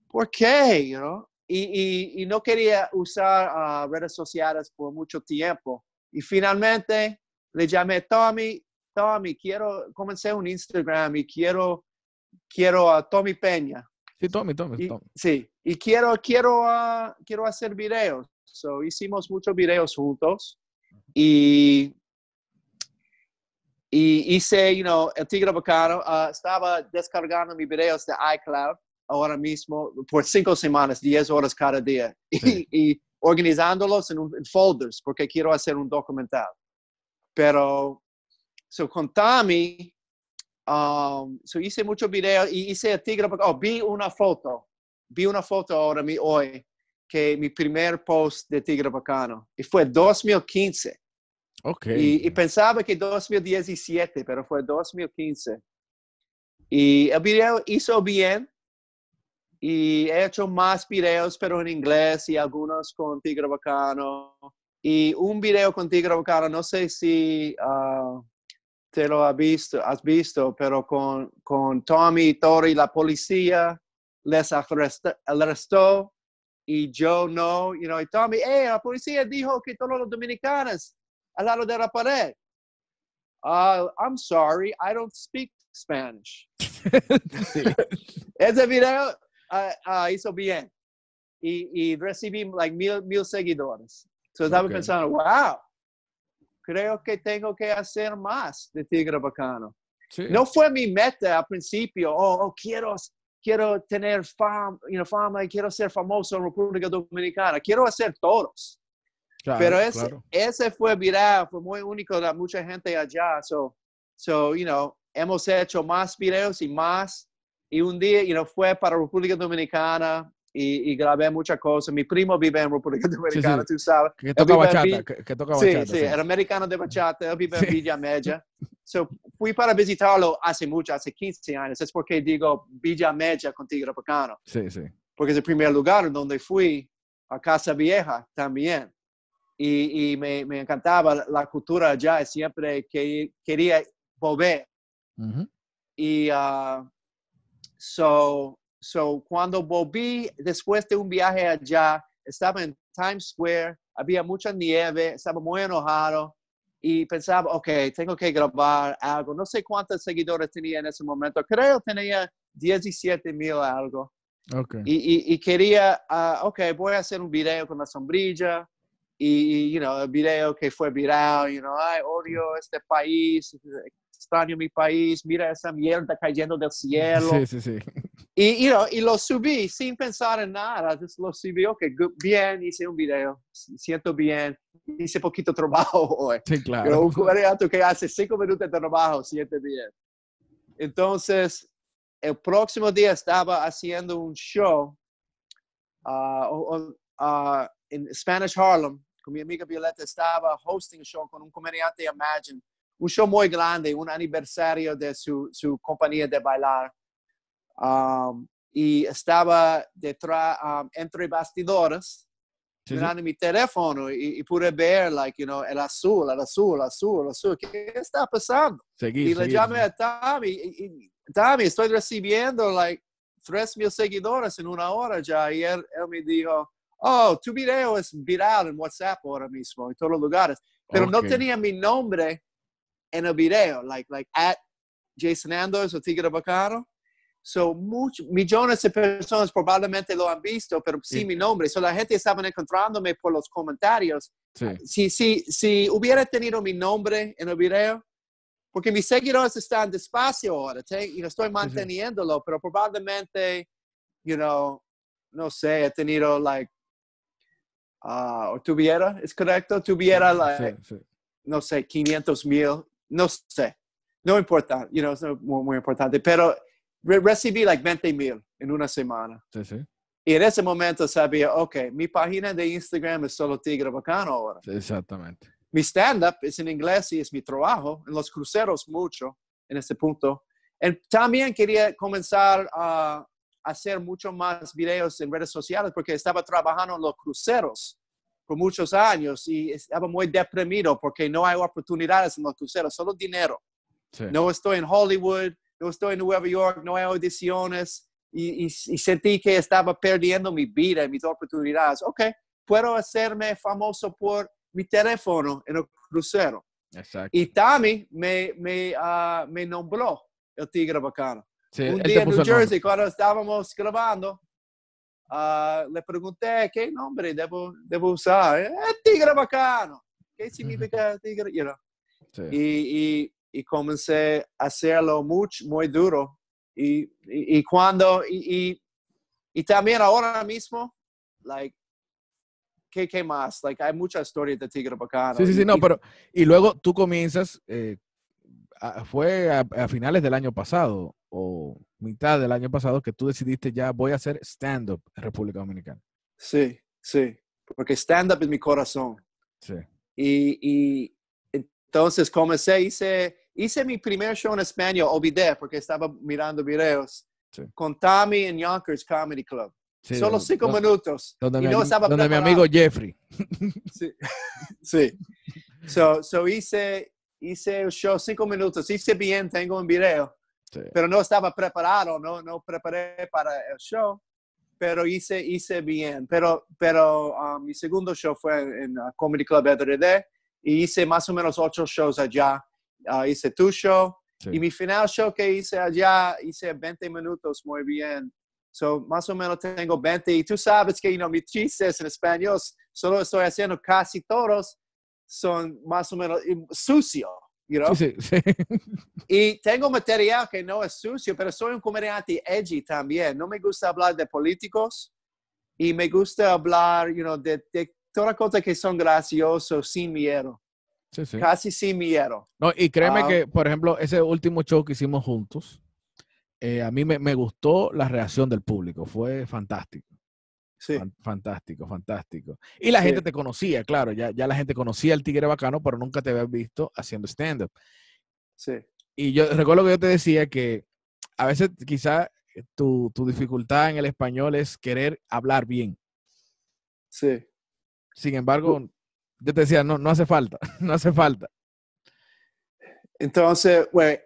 Speaker 2: ¿por qué? You know? y, y, y, no quería usar uh, redes sociales por mucho tiempo. Y finalmente le llamé Tommy, Tommy, quiero, comencé un Instagram y quiero, quiero a Tommy Peña.
Speaker 1: Sí, Tommy, Tommy, Tommy.
Speaker 2: Sí, y quiero, quiero, uh, quiero hacer videos. So, hicimos muchos videos juntos y, y hice, you know, el Tigre Bacano, uh, estaba descargando mis videos de iCloud ahora mismo por cinco semanas, 10 horas cada día, [laughs] y, organizándolos en, folders, porque quiero hacer un documental. Pero, so, con Tommy, um, so hice muchos videos y hice el tigre, oh, vi una foto, vi una foto ahora mi, hoy, que mi primer post de Tigre Bacano, y fue 2015.
Speaker 1: Okay.
Speaker 2: Y, y, pensaba que 2017, pero fue 2015. Y el video hizo bien, y he hecho más videos, pero en inglés y algunos con Tigre Bacano. Y un video con Tigre Bacano, no sé si uh, te lo has visto, has visto, pero con, con Tommy, Tori, la policía les arrestó, y yo no, you know, y Tommy, hey, la policía dijo que todos los dominicanos al lado de la pared. Uh, I'm sorry, I don't speak Spanish. [laughs] Ese video uh, hizo bien. Y, y recibí like mil, mil seguidores. Entonces estaba pensando, wow, creo que tengo que hacer más de Tigre Bacano. No fue mi meta al principio, oh, oh quiero, quiero tener fama, you know, fama y quiero ser famoso en República Dominicana. Quiero hacer todos. Pero ese, ese fue viral, fue muy único de mucha gente allá. So, so, you know, hemos hecho más videos y más y un día, you know, fue para República Dominicana y, y, grabé muchas cosas. Mi primo vive en República Dominicana, tú sabes.
Speaker 1: Que toca bachata, que, toca
Speaker 2: bachata. Sí, sí, era americano de bachata, él vive en Villa Media. so, fui para visitarlo hace mucho, hace 15 años. Es porque digo Villa Media con Tigre Bacano.
Speaker 1: Sí, sí.
Speaker 2: Porque es el primer lugar donde fui, a Casa Vieja también. Y, y me, me, encantaba la cultura allá, siempre que, quería volver. Y uh, So, so cuando volví después de un viaje allá, estaba en Times Square, había mucha nieve, estaba muy enojado y pensaba, ok, tengo que grabar algo. No sé cuántos seguidores tenía en ese momento, creo que tenía 17 mil algo.
Speaker 1: Okay.
Speaker 2: Y, y, quería, uh, ok, voy a hacer un video con la sombrilla y, you know, el video que fue viral, you know, ay, odio este país, extraño mi país, mira esa mierda cayendo del cielo.
Speaker 1: Sí, sí, sí.
Speaker 2: Y, you know, y lo subí sin pensar en nada, lo subí, ok, bien, hice un video, siento bien, hice poquito trabajo [laughs] hoy.
Speaker 1: Sí, claro.
Speaker 2: un comediante que hace cinco minutos de trabajo, siente bien. Entonces, el próximo día estaba haciendo un show uh, uh, en Spanish Harlem, con mi amiga Violeta, estaba hosting un show con un comediante Imagine un show muy grande, un aniversario de su, su compañía de bailar. Um, y estaba detrás, um, entre bastidores, mirando mi teléfono y, pude ver, like, you know, el azul, el azul, el azul, el azul. ¿Qué está pasando? y le llamé a Tommy, y, Tommy, estoy recibiendo, like, tres mil seguidores en una hora ya. Y él, me dijo, oh, tu video es viral en WhatsApp ahora mismo, en todos los lugares. Pero no tenía mi nombre en el video, like, like at Jason Anders o Tigre Bacano. So, muchos, millones de personas probablemente lo han visto, pero sin mi nombre. So, la gente estaba encontrándome por los comentarios. Si, si, si hubiera tenido mi nombre en el video, porque mis seguidores están despacio ahora, y estoy manteniéndolo, pero probablemente, you know, no sé, he tenido, like, uh, o tuviera, ¿es correcto? Tuviera, like, no sé, 500 mil, no sé, no importa, you know, es muy, muy importante, pero recibí like 20 mil en una semana.
Speaker 1: Sí, sí.
Speaker 2: Y en ese momento sabía, ok, mi página de Instagram es solo Tigre Bacano ahora.
Speaker 1: exactamente.
Speaker 2: Mi stand-up es en inglés y es mi trabajo. En los cruceros mucho en este punto. Y también quería comenzar a hacer mucho más videos en redes sociales porque estaba trabajando en los cruceros por muchos años y estaba muy deprimido porque no hay oportunidades en los cruceros, solo dinero. No estoy en Hollywood, no estoy en Nueva York, no hay audiciones y, sentí que estaba perdiendo mi vida y mis oportunidades. Ok, puedo hacerme famoso por mi teléfono en el crucero.
Speaker 1: Exacto.
Speaker 2: Y Tommy me, me, uh, me nombró el Tigre Bacano. Un día en New Jersey, cuando estábamos grabando, uh, le pregunté qué nombre debo, debo usar. Eh, tigre Bacano. ¿Qué significa tigre? You know? sí. y, y y comencé a hacerlo mucho, muy duro. Y, y, cuando, y, y, también ahora mismo, like, ¿qué, qué más? Like, hay muchas historias de Tigre Bacano.
Speaker 1: Sí, sí, sí, no, pero, y luego tú comienzas, eh, fue a, finales del año pasado o mitad del año pasado que tú decidiste ya voy a hacer stand-up en República Dominicana.
Speaker 2: Sí, sí, porque stand-up es mi corazón.
Speaker 1: Sí.
Speaker 2: Y, y entonces comencé, hice Hice mi primer show en español, olvidé porque estaba mirando videos con Tommy en Yonkers Comedy Club. Solo cinco minutos.
Speaker 1: Donde, y mi, no estaba donde mi amigo Jeffrey.
Speaker 2: sí. [laughs] sí. So, so hice, hice el show cinco minutos. Hice bien, tengo un video. Pero no estaba preparado, no, no preparé para el show. Pero hice, hice bien. Pero, pero um, mi segundo show fue en uh, Comedy Club EDRD y hice más o menos ocho shows allá uh, hice tu show. Y mi final show que hice allá, hice 20 minutos muy bien. So, más o menos tengo 20. Y tú sabes que, you know, mis chistes en español, solo estoy haciendo casi todos, son más o menos sucio, you know?
Speaker 1: Sí, sí.
Speaker 2: Y tengo material que no es sucio, pero soy un comediante edgy también. No me gusta hablar de políticos y me gusta hablar, you know, de, de todas las cosas que son graciosos sin miedo. Casi sin miedo.
Speaker 1: No, y créeme ah. que, por ejemplo, ese último show que hicimos juntos, eh, a mí me, gustó la reacción del público. Fue fantástico.
Speaker 2: Sí.
Speaker 1: Fantástico, fantástico. Y la gente te conocía, claro, ya, ya la gente conocía al Tigre Bacano, pero nunca te había visto haciendo stand-up.
Speaker 2: Sí.
Speaker 1: Y yo recuerdo que yo te decía que a veces quizá tu, tu dificultad en el español es querer hablar bien.
Speaker 2: Sí.
Speaker 1: Sin embargo, yo te decía, no, no hace falta, [laughs] no hace falta.
Speaker 2: Entonces, güey,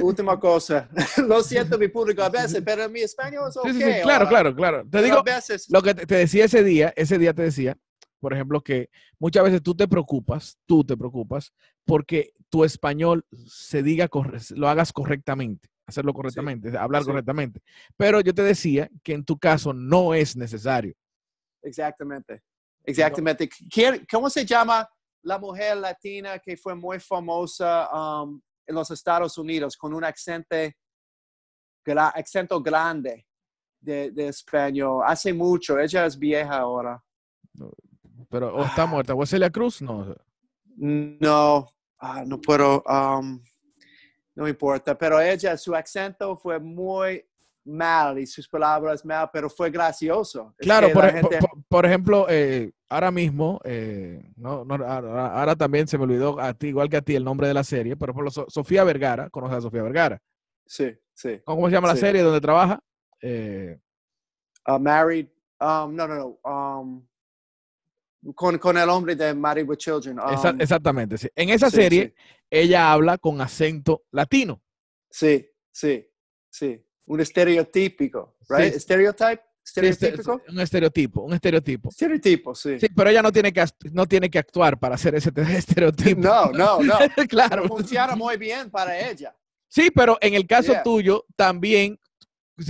Speaker 2: última cosa. [laughs] Lo siento, mi público a veces, [laughs] pero mi español es ok. Sí, sí,
Speaker 1: claro, claro, claro. Te digo, lo que te decía ese día, ese día te decía, por ejemplo, que muchas veces tú te preocupas, tú te preocupas, porque tu español se diga, lo hagas correctamente, hacerlo correctamente, hablar correctamente. Pero yo te decía que en tu caso no es necesario.
Speaker 2: Exactamente. Exactamente. ¿Cómo se llama la mujer latina que fue muy famosa um, en los Estados Unidos con un acento, acento grande de, español? Hace mucho, ella es vieja ahora.
Speaker 1: Pero ¿o está muerta. ¿Wesley Cruz? No.
Speaker 2: No, ah, no puedo. Um, no importa, pero ella, su acento fue muy mal y sus palabras mal, pero fue gracioso.
Speaker 1: Claro, por, ejemplo, eh, ahora mismo, eh, no, ahora, también se me olvidó a ti, igual que a ti, el nombre de la serie, pero por Sofía Vergara, ¿conoces a Sofía Vergara?
Speaker 2: Sí, sí.
Speaker 1: ¿Cómo se llama la serie donde trabaja? Eh,
Speaker 2: uh, married, um, no, no, no. Um, con, con, el hombre de Married with Children.
Speaker 1: Um, exactamente, sí. En esa serie, ella habla con acento latino.
Speaker 2: Sí, sí, sí. Un estereotípico, right? Stereotype.
Speaker 1: ¿Estereotípico? un estereotipo, un estereotipo.
Speaker 2: Estereotipo, sí.
Speaker 1: Sí, pero ella no tiene que, no tiene que actuar para hacer ese [laughs] estereotipo.
Speaker 2: No, no, no. [laughs]
Speaker 1: claro.
Speaker 2: funciona muy bien para ella.
Speaker 1: Sí, pero en el caso tuyo también,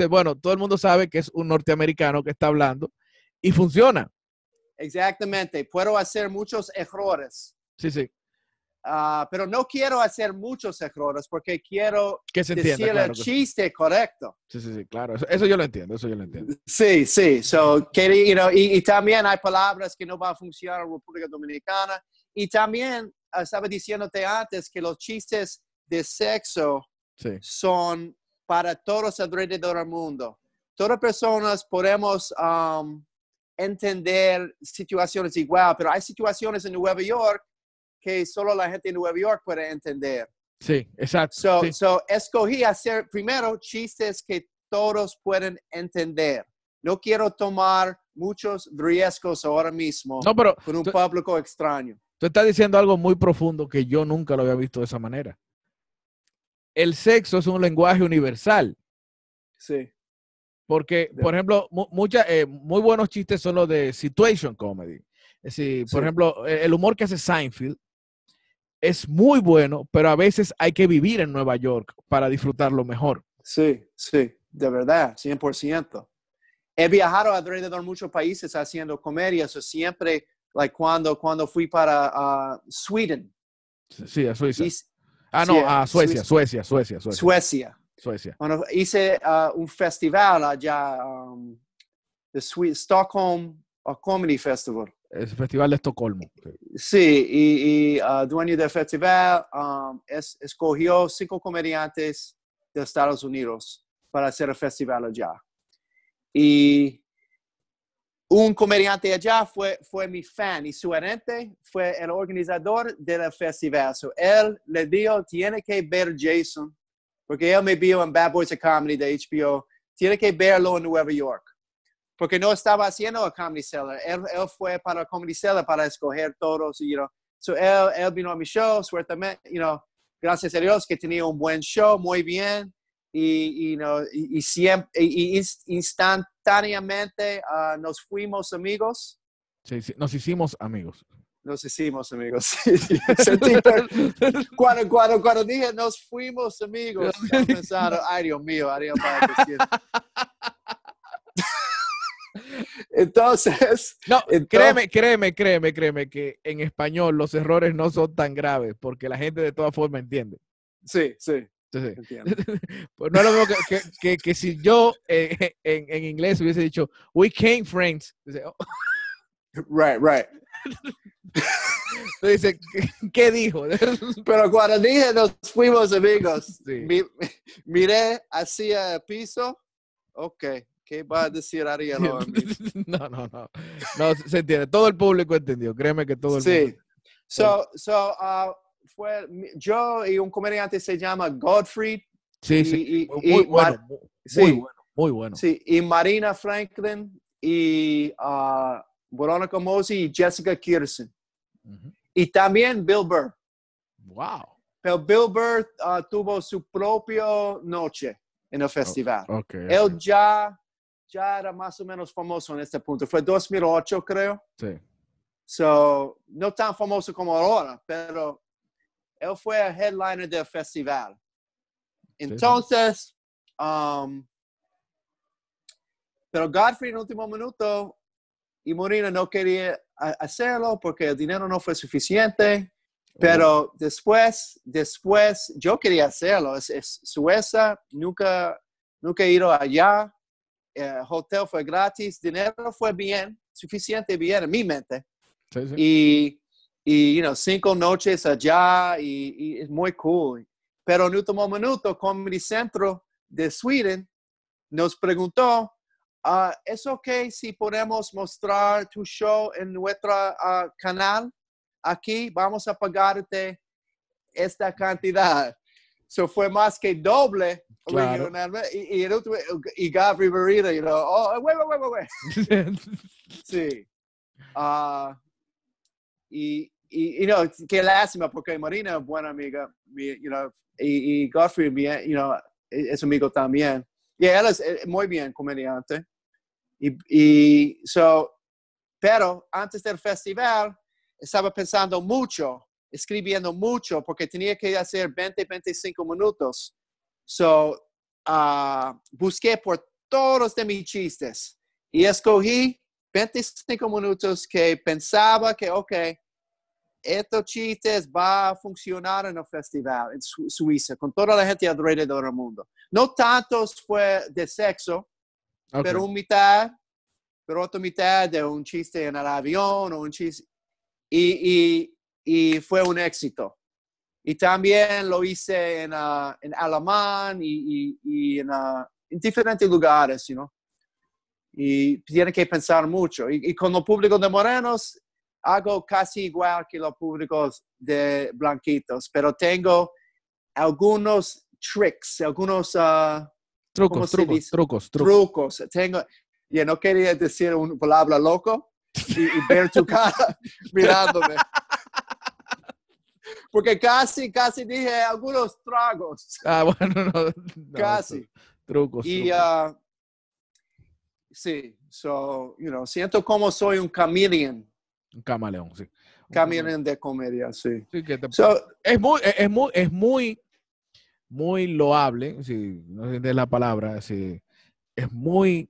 Speaker 1: bueno, todo el mundo sabe que es un norteamericano que está hablando y funciona.
Speaker 2: Exactamente. Puedo hacer muchos errores.
Speaker 1: Sí, sí.
Speaker 2: Ah, pero no quiero hacer muchos errores porque quiero
Speaker 1: que se
Speaker 2: decir el chiste correcto.
Speaker 1: Sí, sí, sí, claro. Eso, yo lo entiendo, eso yo lo entiendo.
Speaker 2: Sí, sí. So, you know, y, también hay palabras que no van a funcionar en República Dominicana. Y también ah, estaba diciéndote antes que los chistes de sexo son para todos alrededor del mundo. Todas personas podemos um, entender situaciones igual, pero hay situaciones en Nueva York que solo la gente en Nueva York puede entender.
Speaker 1: Sí, exacto.
Speaker 2: So, so escogí hacer primero chistes que todos pueden entender. No quiero tomar muchos riesgos ahora mismo
Speaker 1: no, pero,
Speaker 2: con un público extraño.
Speaker 1: Tú estás diciendo algo muy profundo que yo nunca lo había visto de esa manera el sexo es un lenguaje universal.
Speaker 2: Sí.
Speaker 1: Porque, por ejemplo, eh, muy buenos chistes son los de situation comedy. Es decir, por ejemplo, el humor que hace Seinfeld es muy bueno, pero a veces hay que vivir en Nueva York para disfrutarlo mejor.
Speaker 2: Sí, sí, de verdad, 100%. He viajado alrededor de muchos países haciendo comedia, eso siempre, like cuando, cuando fui para uh, Sweden.
Speaker 1: Sí, a Suiza. Ah, no, a Suecia, Suecia, Suecia, Suecia.
Speaker 2: Suecia.
Speaker 1: Suecia.
Speaker 2: Bueno, hice uh, un festival allá, um, the Stockholm Comedy Festival.
Speaker 1: El Festival de Estocolmo.
Speaker 2: Sí, y, y uh, dueño del festival um, es, escogió cinco comediantes de Estados Unidos para hacer el festival allá. Y un comediante allá fue, fue mi fan y su gerente fue el organizador del festival. So, él le dijo, tiene que ver Jason, porque él me vio en Bad Boys of Comedy de HBO, tiene que verlo en Nueva York. Porque no estaba haciendo el Comedy Cellar. Él, él fue para el Comedy Cellar para escoger todos. You know. so, él, él vino a mi show, suertemente, you know, gracias a Dios que tenía un buen show, muy bien y, y, y, siempre, y instantáneamente uh, nos fuimos amigos.
Speaker 1: Sí, sí, nos hicimos amigos.
Speaker 2: Nos hicimos amigos. [laughs] [laughs] cuando, cuando, cuando, dije nos fuimos amigos, [laughs] pensaron, ay Dios mío, Dios mío. Entonces,
Speaker 1: no, créeme, créeme, créeme, créeme que en español los errores no son tan graves porque la gente de todas formas entiende.
Speaker 2: Sí, sí. [laughs]
Speaker 1: pues no es lo mismo que, que, que, si yo eh, [laughs] en, en, inglés hubiese dicho, we came friends. Oh".
Speaker 2: Right, right. [laughs]
Speaker 1: Entonces, ¿qué, dijo?
Speaker 2: Pero cuando dije nos fuimos amigos, miré hacia el piso, ok, ¿qué va a decir Ariel? [laughs]
Speaker 1: no, no, no, no, se entiende, todo el público entendió, créeme que todo el
Speaker 2: sí. Sí, so, so, uh, fue yo y un comediante se llama Godfrey.
Speaker 1: Sí, sí. muy, bueno, muy, bueno, muy bueno.
Speaker 2: Sí, y Marina Franklin y uh, Veronica Mosey y Jessica Kirsten. Y también Bill Burr.
Speaker 1: Wow.
Speaker 2: Pero Bill Burr uh, tuvo su propia noche en el festival.
Speaker 1: Okay,
Speaker 2: Él ya, ya era más o menos famoso en este punto. Fue 2008, creo.
Speaker 1: Sí.
Speaker 2: So, no tan famoso como ahora, pero él fue el headliner del festival. Entonces, um, pero Godfrey en último minuto y Morina no quería hacerlo porque el dinero no fue suficiente. Pero después, después, yo quería hacerlo. Es, es Suecia, nunca, nunca he ido allá. El hotel fue gratis, dinero fue bien, suficiente bien en mi mente. Y y, you know, cinco noches allá y, es muy cool. Pero en último minuto, Comedy Centro de Sweden nos preguntó, uh, ¿es ok si podemos mostrar tu show en nuestro ah, canal? Aquí vamos a pagarte esta cantidad. Eso fue más que doble.
Speaker 1: Claro.
Speaker 2: Y, y, y Gabri Barrida, you know, oh, wait, wait, wait, wait. sí. Uh, y, y, you qué lástima porque Marina es buena amiga, you know, y, y Godfrey, you know, es amigo también. Y él es eh, muy bien comediante. Y, y so, pero antes del festival estaba pensando mucho, escribiendo mucho, porque tenía que hacer 20, 25 minutos. So, uh, busqué por todos de mis chistes y escogí 25 minutos que pensaba que, ok, estos chistes va a funcionar en el festival en Suiza, con toda la gente alrededor del mundo. No tantos fue de sexo, pero un mitad, pero otra mitad de un chiste en el avión o un chiste. Y, y, y fue un éxito. Y también lo hice en, uh, en alemán y, y, en, uh, en, diferentes lugares, you know? Y tiene que pensar mucho. Y, con los públicos de morenos, hago casi igual que los públicos de blanquitos, pero tengo algunos tricks, algunos uh,
Speaker 1: trucos, trucos, trucos,
Speaker 2: trucos, Tengo, y no quería decir una palabra loco y, ver tu cara [laughs] mirándome. Porque casi, casi dije algunos tragos. [laughs]
Speaker 1: Ah, bueno, no.
Speaker 2: casi.
Speaker 1: Trucos.
Speaker 2: Y, uh, sí, so, you know, siento como soy un chameleon.
Speaker 1: Un camaleón, sí.
Speaker 2: Camaleón de comedia, sí.
Speaker 1: es muy, es muy, es muy, muy loable, si no sé la palabra, sí. es muy,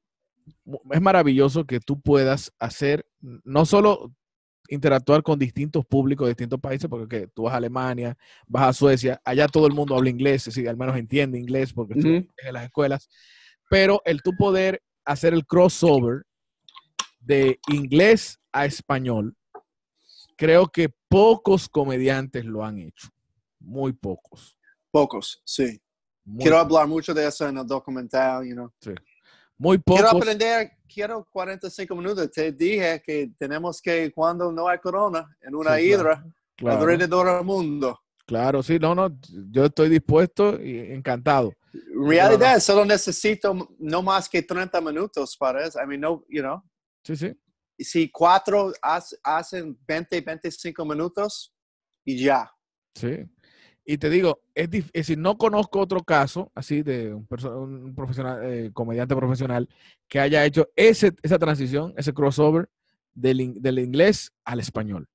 Speaker 1: es maravilloso que tú puedas hacer, no solo interactuar con distintos públicos de distintos países, porque tú vas a Alemania, vas a Suecia, allá todo el mundo habla inglés, al menos entiende inglés porque uh en las escuelas, pero el tú poder hacer el crossover de inglés a español, creo que pocos comediantes lo han hecho, muy pocos.
Speaker 2: Pocos, sí. Quiero hablar mucho de eso en el documental, you know.
Speaker 1: Sí. Muy pocos.
Speaker 2: Quiero aprender, quiero 45 minutos. Te dije que tenemos que, cuando no hay corona, en una hidra, claro, alrededor del mundo.
Speaker 1: Claro, sí, no, no, yo estoy dispuesto y encantado.
Speaker 2: Realidad, solo necesito no más que 30 minutos para eso. I mean, no, you know.
Speaker 1: Sí, sí.
Speaker 2: Si cuatro hacen 20, 25 minutos y ya.
Speaker 1: Sí. Y te digo, es, decir, no conozco otro caso así de un, un profesional, eh, comediante profesional que haya hecho ese, esa transición, ese crossover del, del, inglés al español.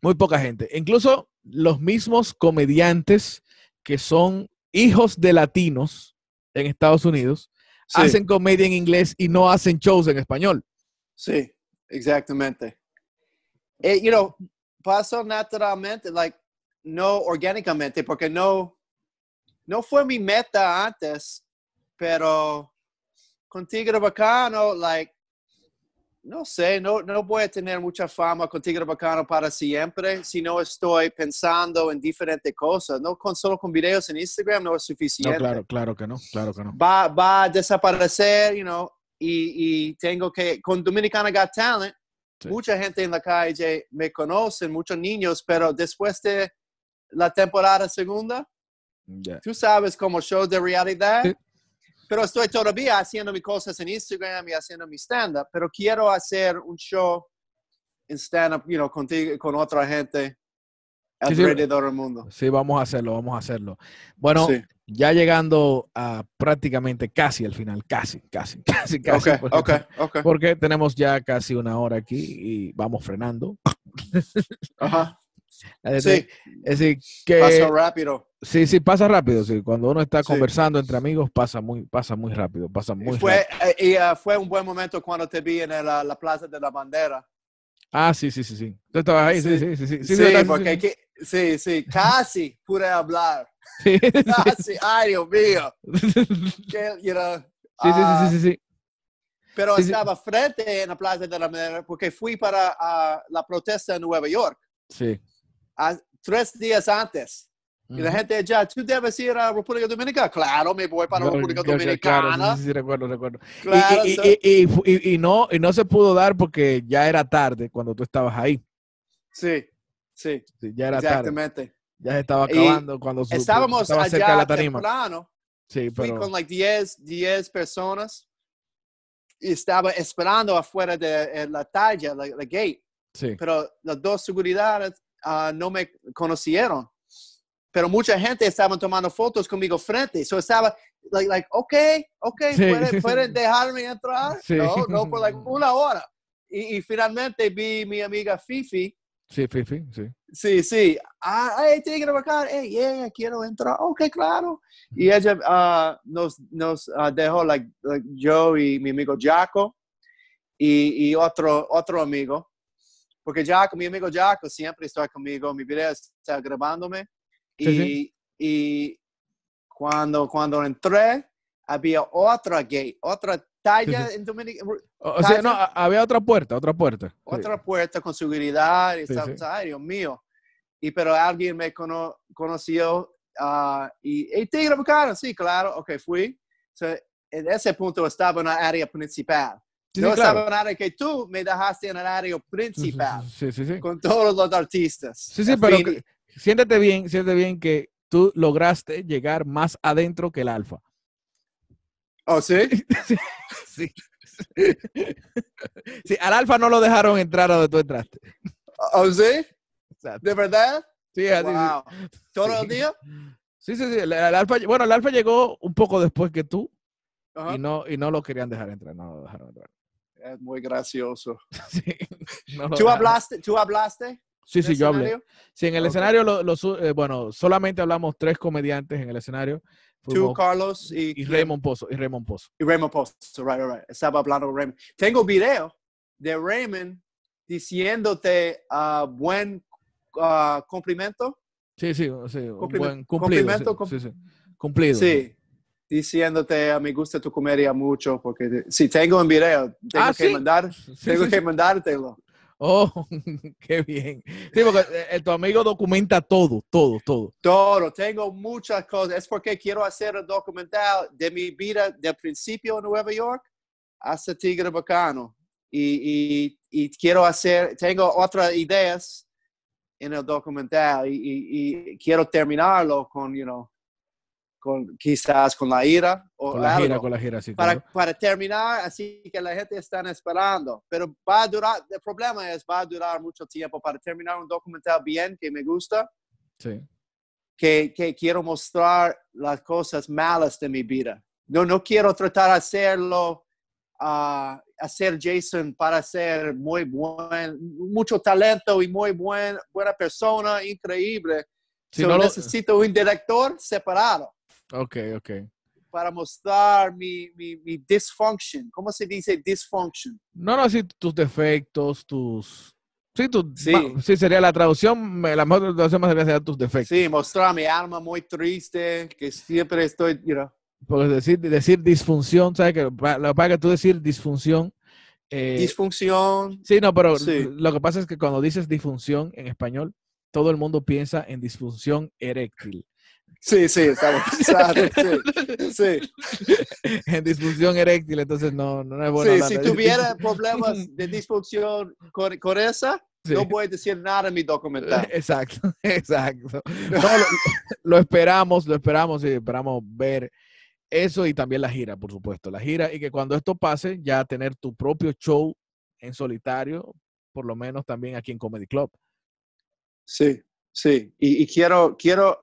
Speaker 1: Muy poca gente. Incluso los mismos comediantes que son hijos de latinos en Estados Unidos hacen comedia en inglés y no hacen shows en español.
Speaker 2: Sí, exactamente. Eh, you know, pasó naturalmente, like, no orgánicamente, porque no, no fue mi meta antes, pero con Tigre Bacano, like, no sé, no, no voy a tener mucha fama con Tigre Bacano para siempre si no estoy pensando en diferentes cosas. No con, solo con videos en Instagram no es suficiente.
Speaker 1: No, claro, claro que no, claro que no.
Speaker 2: Va, va a desaparecer, you know, y, y tengo que, con Dominicana Got Talent, mucha gente en la calle me conoce, muchos niños, pero después de la temporada segunda. Tú sabes como show de realidad. Pero estoy todavía haciendo mis cosas en Instagram y haciendo mi stand-up, pero quiero hacer un show en stand-up, you know, contigo, con otra gente alrededor del mundo.
Speaker 1: Sí, vamos a hacerlo, vamos a hacerlo. Bueno, ya llegando a prácticamente casi al final, casi, casi, [laughs] casi, casi.
Speaker 2: Okay, porque, okay, okay.
Speaker 1: porque tenemos ya casi una hora aquí y vamos frenando.
Speaker 2: Ajá.
Speaker 1: Sí. Es decir, que...
Speaker 2: Pasa rápido.
Speaker 1: Sí, sí, pasa rápido. Sí. Cuando uno está conversando entre amigos, pasa muy, pasa muy rápido. Pasa muy
Speaker 2: fue,
Speaker 1: rápido.
Speaker 2: y uh, fue un buen momento cuando te vi en la, la, Plaza de la Bandera.
Speaker 1: Ah, sí, sí, sí, sí. Tú estabas ahí, sí, sí, sí. Sí, sí,
Speaker 2: sí, porque que, sí, sí, casi pude hablar. [laughs] Sí. Casi, ay, Dios mío. [laughs] que, you know,
Speaker 1: sí, sí, sí, sí, sí.
Speaker 2: Pero estaba frente en la Plaza de la Bandera porque fui para uh, la protesta en Nueva York.
Speaker 1: Sí
Speaker 2: tres días antes. Y la gente ya, ¿tú debes ir a República Dominicana? Claro, me voy para República Dominicana.
Speaker 1: Claro, sí, sí, recuerdo, recuerdo. Claro, y, y, y, y, no, y no se pudo dar porque ya era tarde cuando tú estabas ahí.
Speaker 2: Sí, sí.
Speaker 1: sí ya era
Speaker 2: exactamente.
Speaker 1: tarde. Ya se estaba acabando cuando su,
Speaker 2: estábamos
Speaker 1: estaba
Speaker 2: allá
Speaker 1: cerca de la tarima.
Speaker 2: temprano.
Speaker 1: Sí,
Speaker 2: Fui
Speaker 1: pero...
Speaker 2: con like 10, 10 personas y estaba esperando afuera de la talla, la, la gate.
Speaker 1: Sí.
Speaker 2: Pero las dos seguridades uh, no me conocieron. Pero mucha gente estaba tomando fotos conmigo frente. So estaba, like, like, ok, ok, [laughs] ¿pueden, dejarme entrar? No, no, por like una hora. Y, y, finalmente vi mi amiga Fifi.
Speaker 1: Sí, Fifi, sí.
Speaker 2: Sí, sí. Ah, hey, tigre bacán, hey, yeah, quiero entrar. Ok, claro. Y ella uh, nos, nos uh, dejó, like, like, yo y mi amigo Jaco y, y otro, otro amigo. Porque Jaco, mi amigo Jaco siempre está conmigo, mi video está grabándome. Y, sí, sí. y cuando, cuando entré, había otra gate, otra talla en Dominica.
Speaker 1: O, sea, no, había otra puerta, otra puerta.
Speaker 2: Otra puerta con seguridad, y ay, Dios mío. Y pero alguien me conoció uh, y, hey, Tigre Bacano, sí, claro, ok, fui. en ese punto estaba en la área principal. No la área que tú me dejaste en el área principal.
Speaker 1: Sí, sí, sí.
Speaker 2: Con todos los artistas.
Speaker 1: Sí, sí, pero siéntete bien, siéntete bien que tú lograste llegar más adentro que el alfa.
Speaker 2: ¿Oh, sí? [laughs]
Speaker 1: sí. [laughs] sí. al alfa no lo dejaron entrar a donde tú entraste.
Speaker 2: ¿Oh, sí? ¿De verdad?
Speaker 1: Sí,
Speaker 2: wow. ¿Todos los días?
Speaker 1: Sí, sí, sí. El, alfa, bueno, el alfa llegó un poco después que tú y, no, y no lo querían dejar entrar, no lo dejaron entrar.
Speaker 2: Es muy gracioso. [laughs] sí, ¿Tú, hablaste, ¿Tú hablaste?
Speaker 1: Sí, sí, yo hablé. Sí, en el escenario, eh, bueno, solamente hablamos tres comediantes en el escenario.
Speaker 2: Tú, Carlos y,
Speaker 1: y Raymond Pozo. Y Raymond Pozo.
Speaker 2: Y Raymond Pozo, right, right, right. Estaba hablando con Raymond. Tengo video de Raymond diciéndote uh, buen uh, cumplimiento.
Speaker 1: Sí, sí, sí. Un buen cumplido. Cumplimiento. Sí, sí, Cumplido.
Speaker 2: Sí. Diciéndote, a mí gusta tu comedia mucho, porque si tengo un video, tengo ah, que mandar, [laughs] tengo que mandártelo.
Speaker 1: Oh, [laughs] qué bien. Sí, porque eh, eh, tu amigo documenta todo, todo, todo.
Speaker 2: Todo, tengo muchas cosas. Es porque quiero hacer un documental de mi vida del principio en Nueva York hasta Tigre Bacano. Y, y, y quiero hacer, tengo otras ideas en el documental y, y, quiero terminarlo con, you know, con, quizás con la ira. O
Speaker 1: con la gira, con la gira, sí.
Speaker 2: Para, para terminar, así que la gente está esperando. Pero va a durar, el problema es, va a durar mucho tiempo para terminar un documental bien, que me gusta.
Speaker 1: Sí.
Speaker 2: Que, que quiero mostrar las cosas malas de mi vida. No, no quiero tratar de hacerlo, uh, hacer Jason para ser muy buen, mucho talento y muy buen, buena persona, increíble. Si no necesito un director separado.
Speaker 1: Ok, ok.
Speaker 2: Para mostrar mi, mi, mi dysfunction. ¿Cómo se dice dysfunction?
Speaker 1: No, no, sí, tus defectos, tus... Sí, tu, sí. sí, sería la traducción, la mejor traducción más sería tus defectos.
Speaker 2: Sí, mostrar mi alma muy triste, que siempre estoy, you know.
Speaker 1: Porque decir, decir disfunción, ¿sabes? Que, lo que que tú decir disfunción.
Speaker 2: Eh, disfunción.
Speaker 1: Sí, no, pero lo que pasa es que cuando dices disfunción en español, todo el mundo piensa en disfunción eréctil.
Speaker 2: Sí, sí, estamos [laughs] [laughs] sí, sí.
Speaker 1: En disfunción eréctil, entonces no, no es bueno.
Speaker 2: Sí, si tuviera [laughs] problemas de disfunción con, esa, no voy a decir nada en mi documental.
Speaker 1: Exacto, exacto. lo, esperamos, lo esperamos y esperamos ver eso y también la gira, por supuesto. La gira y que cuando esto pase, ya tener tu propio show en solitario, por lo menos también aquí en Comedy Club.
Speaker 2: Sí, sí. Y, y quiero, quiero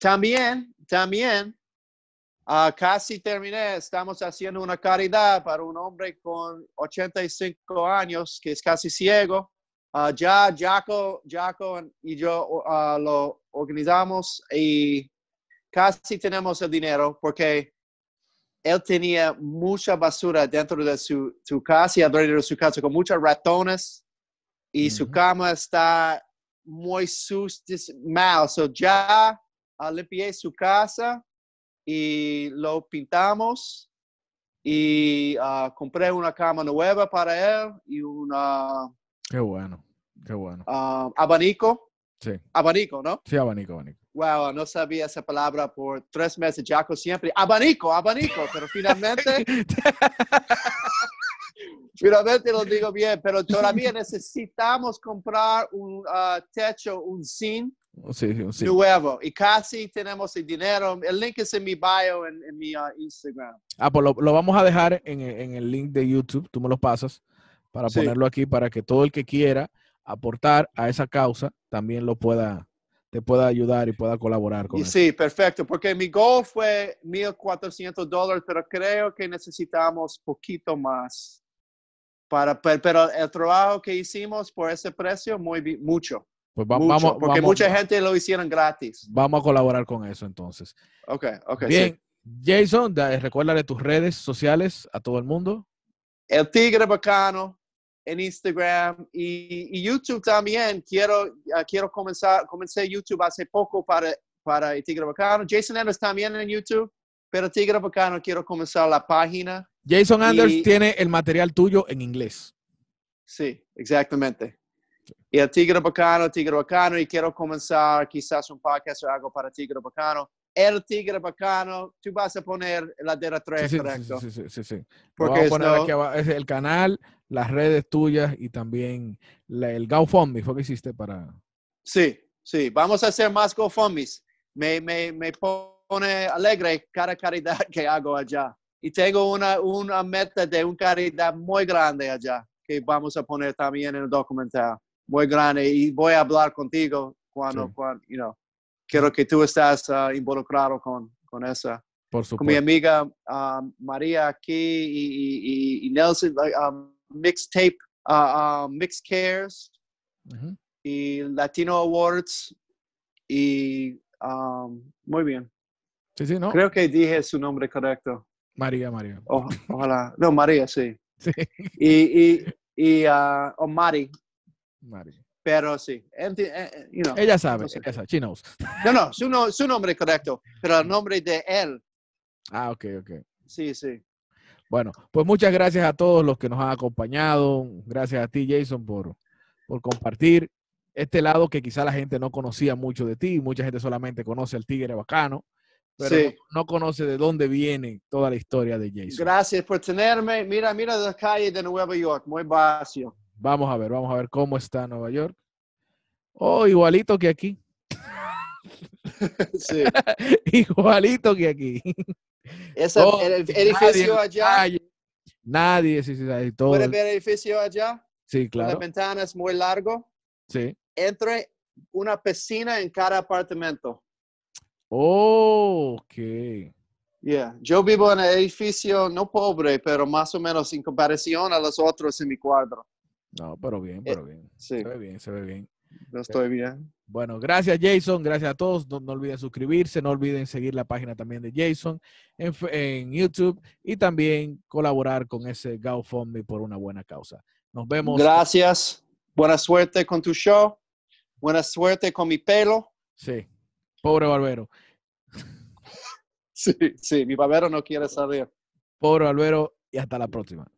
Speaker 2: también, también, uh, casi terminé, estamos haciendo una caridad para un hombre con 85 años que es casi ciego. Uh, ya Jaco, Jaco y yo uh, lo organizamos y casi tenemos el dinero porque él tenía mucha basura dentro de su, su casa y alrededor de su casa con muchos ratones y su cama está muy sucia, mal. So ya uh, limpié su casa y lo pintamos y uh, compré una cama nueva para él y una...
Speaker 1: Qué bueno, qué bueno.
Speaker 2: Uh, abanico.
Speaker 1: Sí.
Speaker 2: Abanico, ¿no?
Speaker 1: Sí, abanico, abanico.
Speaker 2: Wow, no sabía esa palabra por tres meses. Jaco siempre, abanico, abanico, pero finalmente... [laughs] finalmente lo digo bien, pero todavía necesitamos comprar un techo, un zinc
Speaker 1: Sí, sí.
Speaker 2: Nuevo. Y casi tenemos el dinero. El link es en mi bio, en, mi uh, Instagram.
Speaker 1: Ah, pues lo, vamos a dejar en, el link de YouTube. Tú me lo pasas para ponerlo aquí para que todo el que quiera aportar a esa causa también lo pueda, te pueda ayudar y pueda colaborar con eso.
Speaker 2: Sí, perfecto, porque mi goal fue 1.400 dólares, pero creo que necesitamos poquito más. Para, pero el trabajo que hicimos por ese precio, muy mucho.
Speaker 1: Pues vamos,
Speaker 2: porque mucha gente lo hicieron gratis.
Speaker 1: Vamos a colaborar con eso entonces.
Speaker 2: Ok, ok.
Speaker 1: Bien, Jason, recuérdale tus redes sociales a todo el mundo.
Speaker 2: El Tigre Bacano en Instagram y, YouTube también. Quiero, quiero comenzar, comencé YouTube hace poco para, para el Tigre Bacano. Jason Anders también en YouTube, pero Tigre Bacano quiero comenzar la página.
Speaker 1: Jason Anders tiene el material tuyo en inglés.
Speaker 2: Sí, exactamente. Y el Tigre Bacano, Tigre Bacano, y quiero comenzar quizás un podcast o algo para Tigre Bacano el tigre bacano, tú vas a poner la de 3,
Speaker 1: sí,
Speaker 2: correcto.
Speaker 1: Sí, sí, sí, sí. Porque a poner aquí abajo, es el canal, las redes tuyas y también el GoFundMe, ¿fue que hiciste para...?
Speaker 2: Sí, sí, vamos a hacer más GoFundMes. Me, me, me pone alegre cada caridad que hago allá. Y tengo una, una meta de una caridad muy grande allá, que vamos a poner también en el documental. Muy grande. Y voy a hablar contigo cuando, cuando you know, quiero que tú estás uh, involucrado con, con esa.
Speaker 1: Por supuesto.
Speaker 2: Con mi amiga um, María aquí y, y, y Nelson, um, Mixtape, uh, Mix Cares y Latino Awards y um, muy bien.
Speaker 1: Sí, sí, ¿no?
Speaker 2: Creo que dije su nombre correcto.
Speaker 1: María, María.
Speaker 2: ojalá. No, María, sí. [laughs] sí. Y, y, y uh, Mari.
Speaker 1: Mari.
Speaker 2: Pero sí, eh, eh, you know,
Speaker 1: ella sabe, no sé. ella sabe, she knows. [laughs]
Speaker 2: No, no su, no, su nombre correcto, pero el nombre de él.
Speaker 1: Ah, ok, ok.
Speaker 2: Sí, sí.
Speaker 1: Bueno, pues muchas gracias a todos los que nos han acompañado. Gracias a ti, Jason, por, por compartir este lado que quizá la gente no conocía mucho de ti. Mucha gente solamente conoce al tigre bacano, pero sí. no, no, conoce de dónde viene toda la historia de Jason.
Speaker 2: Gracias por tenerme. Mira, mira la calle de Nueva York, muy vacío.
Speaker 1: Vamos a ver, vamos a ver cómo está Nueva York. Oh, igualito que aquí. [laughs]
Speaker 2: Sí. [laughs]
Speaker 1: igualito que aquí.
Speaker 2: Ese, oh, el, edificio
Speaker 1: nadie,
Speaker 2: allá.
Speaker 1: Nadie, sí, sí, sí todo.
Speaker 2: ¿Puede ver el edificio allá?
Speaker 1: Sí, claro.
Speaker 2: Las ventanas muy largo.
Speaker 1: Sí.
Speaker 2: Entre una piscina en cada apartamento.
Speaker 1: Oh, ok.
Speaker 2: Yeah. Yo vivo en el edificio no pobre, pero más o menos en comparación a los otros en mi cuadro.
Speaker 1: No, pero bien, pero bien.
Speaker 2: Sí.
Speaker 1: Se ve bien, se ve bien.
Speaker 2: No estoy bien.
Speaker 1: Bueno, gracias Jason, gracias a todos. No, no, olviden suscribirse, no olviden seguir la página también de Jason en, en YouTube y también colaborar con ese GoFundMe por una buena causa. Nos vemos.
Speaker 2: Gracias. Buena suerte con tu show. Buena suerte con mi pelo.
Speaker 1: Sí. Pobre barbero. [laughs]
Speaker 2: Sí, sí, mi barbero no quiere salir.
Speaker 1: Pobre barbero y hasta la próxima.